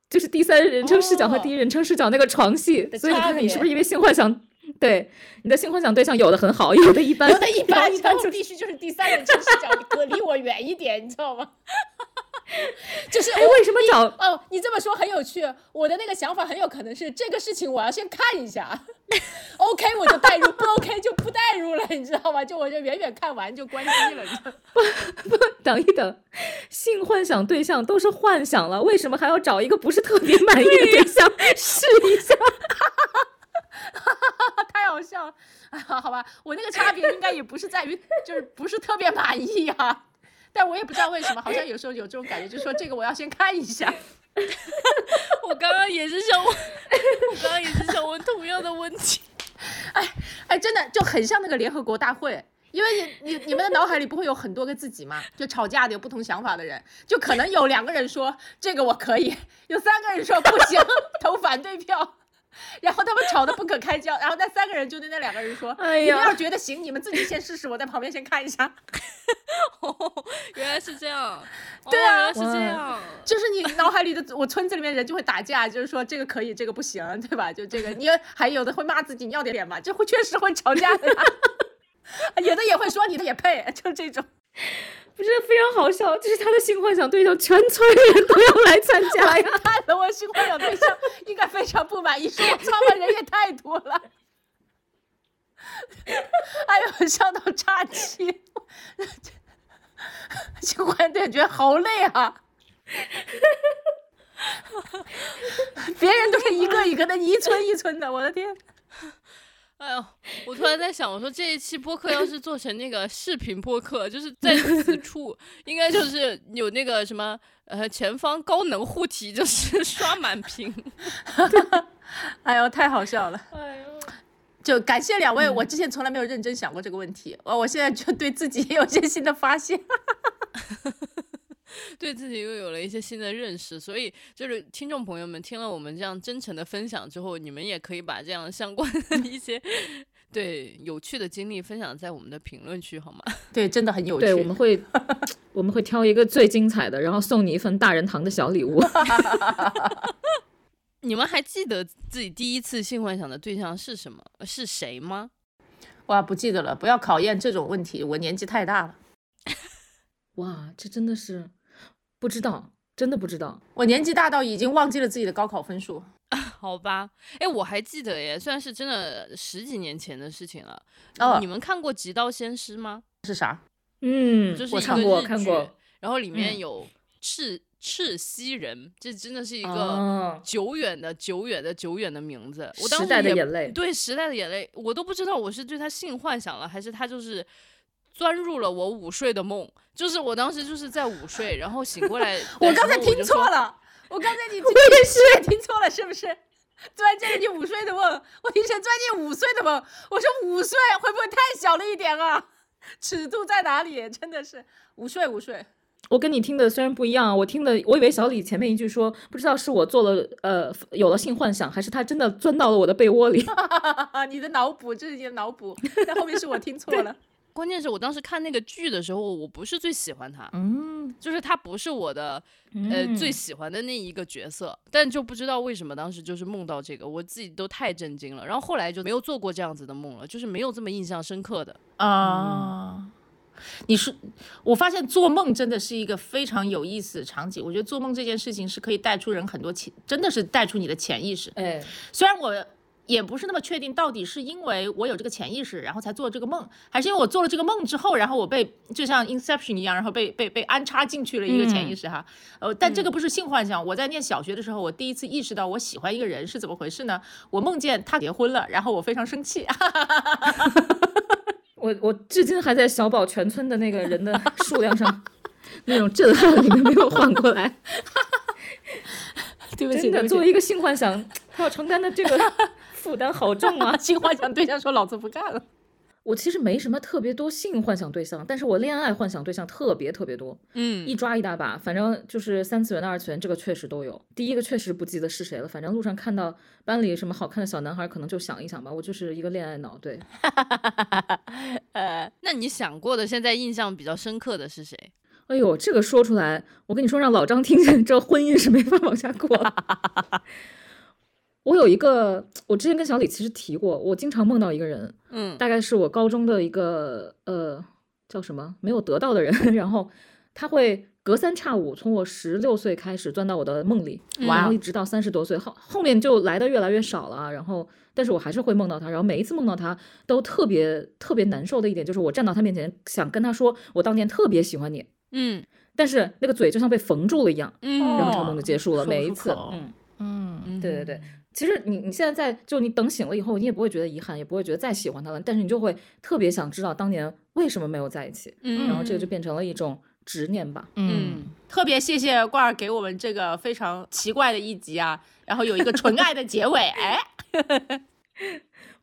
就是第三人称视角和哦第一人称视角那个床戏，的所以你看看你是不是因为性幻想，对你的性幻想对象有的很好，有的一般，有的一般，一般就然后必须就是第三人称视角，离我远一点，你知道吗？就是哎，为什么找哦，你这么说很有趣。我的那个想法很有可能是这个事情，我要先看一下 OK 我就代入，不 OK 就不代入了，你知道吗？就我就远远看完就关机了。不不等一等，性幻想对象都是幻想了，为什么还要找一个不是特别满意的对象 试一下？太好笑了，啊，好吧，我那个差别应该也不是在于，就是不是特别满意呀、但我也不知道为什么，好像有时候有这种感觉，就是说这个我要先看一下。我刚刚也是想问，我刚刚也是想问同样的问题。哎，真的就很像那个联合国大会，因为你你你们的脑海里不会有很多个自己吗？就吵架的有不同想法的人，就可能有两个人说这个我可以，有三个人说不行，投反对票。然后他们吵得不可开交，然后那三个人就对那两个人说：“哎你们呀要觉得行，你们自己先试试，我在旁边先看一下。哦，原来是这样。对啊哦、是这样。”就是你脑海里的我村子里面人就会打架，就是说这个可以，这个不行，对吧？就这个，你还有的会骂自己，你要点脸嘛，就会确实会吵架的呀。有的也会说你的也配，就这种。不是非常好笑，就是他的性幻想对象全村人都要来参加呀。看了我性幻想对象应该非常不满意，说我操的，人也太多了。哎呦，笑到岔气。性幻想觉好累啊。别人都是一个一个的，一村一村的，我的天！哎呦，我突然在想，我说这一期播客要是做成那个视频播客，就是在此 处应该就是有那个什么呃前方高能护体，就是 刷满屏。哎呦，太好笑了！哎呦，就感谢两位，我之前从来没有认真想过这个问题，我我现在就对自己也有一些新的发现。对自己又有了一些新的认识，所以就是听众朋友们听了我们这样真诚的分享之后，你们也可以把这样相关的一些 对有趣的经历分享在我们的评论区，好吗？对，真的很有趣。对，我们会 我们会挑一个最精彩的，然后送你一份大人堂的小礼物。你们还记得自己第一次性幻想的对象是什么？呃是谁吗？哇，不记得了，不要考验这种问题，我年纪太大了。哇，这真的是不知道，真的不知道。我年纪大到已经忘记了自己的高考分数。好吧，哎，我还记得耶，虽然是真的十几年前的事情了。哦你们看过《极道鲜师》吗？是啥？嗯，就是一个我看过日剧看过，然后里面嗯有赤赤西人，这真的是一个哦久远的、久远的、久远的名字。我当时代的眼泪对时代的眼泪，我都不知道我是对他性幻想了，还是他就是钻入了我午睡的梦。就是我当时就是在午睡，然后醒过来我刚才听错了，我刚才你 我也是，听错了，是不是？钻进你午睡的梦，我听成钻进午睡的梦。我说午睡会不会太小了一点啊？尺度在哪里？真的是午睡午睡。我跟你听的虽然不一样，我听的我以为小李前面一句说，不知道是我做了呃有了性幻想，还是他真的钻到了我的被窝里。你的脑补，这是你的脑补，但后面是我听错了。关键是我当时看那个剧的时候，我不是最喜欢他，嗯，就是他不是我的呃最喜欢的那一个角色，但就不知道为什么当时就是梦到这个，我自己都太震惊了。然后后来就没有做过这样子的梦了，就是没有这么印象深刻的。啊。你是，我发现做梦真的是一个非常有意思的场景。我觉得做梦这件事情是可以带出人很多潜，真的是带出你的潜意识。哎，虽然我。也不是那么确定，到底是因为我有这个潜意识，然后才做这个梦，还是因为我做了这个梦之后，然后我被就像 Inception 一样，然后被被被安插进去了一个潜意识哈。呃，但这个不是性幻想。我在念小学的时候，我第一次意识到我喜欢一个人是怎么回事呢？我梦见他结婚了，然后我非常生气。我我至今还在小宝全村的那个人的数量上 那种震撼里面没有缓过来。对不起，真的作为一个性幻想，他要承担的这个。负担好重啊！性幻想对象说：“老子不干了。”我其实没什么特别多性幻想对象，但是我恋爱幻想对象特别特别多。嗯，一抓一大把，反正就是三次元的、二次元，这个确实都有。第一个确实不记得是谁了，反正路上看到班里什么好看的小男孩，可能就想一想吧。我就是一个恋爱脑，对。呃，那你想过的，现在印象比较深刻的是谁？哎呦，这个说出来，我跟你说，让老张听见，这婚姻是没法往下过。我有一个，我之前跟小李其实提过，我经常梦到一个人，嗯，大概是我高中的一个呃叫什么？没有得到的人，然后他会隔三差五从我十六岁开始钻到我的梦里，然后一直到三十多岁。后后面就来的越来越少了，然后但是我还是会梦到他，然后每一次梦到他都特别特别难受的一点就是我站到他面前想跟他说我当年特别喜欢你，嗯，但是那个嘴就像被缝住了一样，嗯，然后这个梦就结束了，每一次，嗯。嗯，对对对。其实你你现在在就你等醒了以后，你也不会觉得遗憾，也不会觉得再喜欢他了，但是你就会特别想知道当年为什么没有在一起，嗯，然后这个就变成了一种执念吧，嗯，特别谢谢罐儿给我们这个非常奇怪的一集啊，然后有一个纯爱的结尾，哎，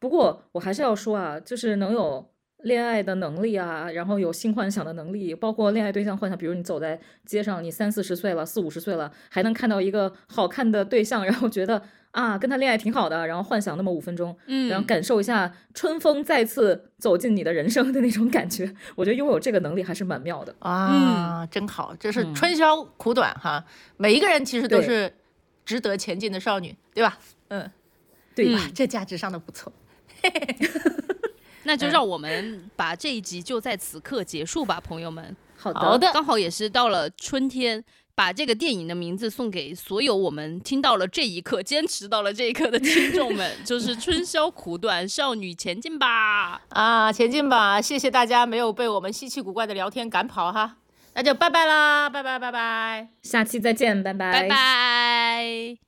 不过我还是要说啊，就是能有恋爱的能力啊，然后有性幻想的能力，包括恋爱对象幻想，比如你走在街上，你三四十岁了，四五十岁了，还能看到一个好看的对象，然后觉得。啊，跟他恋爱挺好的，然后幻想那么五分钟，嗯，然后感受一下春风再次走进你的人生的那种感觉，我觉得拥有这个能力还是蛮妙的啊，真好，这是春宵苦短哈，每一个人其实都是值得前进的少女，对吧？嗯，对吧？这价值上的不错 那就让我们把这一集就在此刻结束吧，朋友们。好的，刚好也是到了春天。把这个电影的名字送给所有我们听到了这一刻、坚持到了这一刻的听众们，就是春宵苦短，少女前进吧！啊，前进吧！谢谢大家没有被我们稀奇古怪的聊天赶跑哈，那就拜拜啦，拜拜拜拜，下期再见，拜拜，拜拜。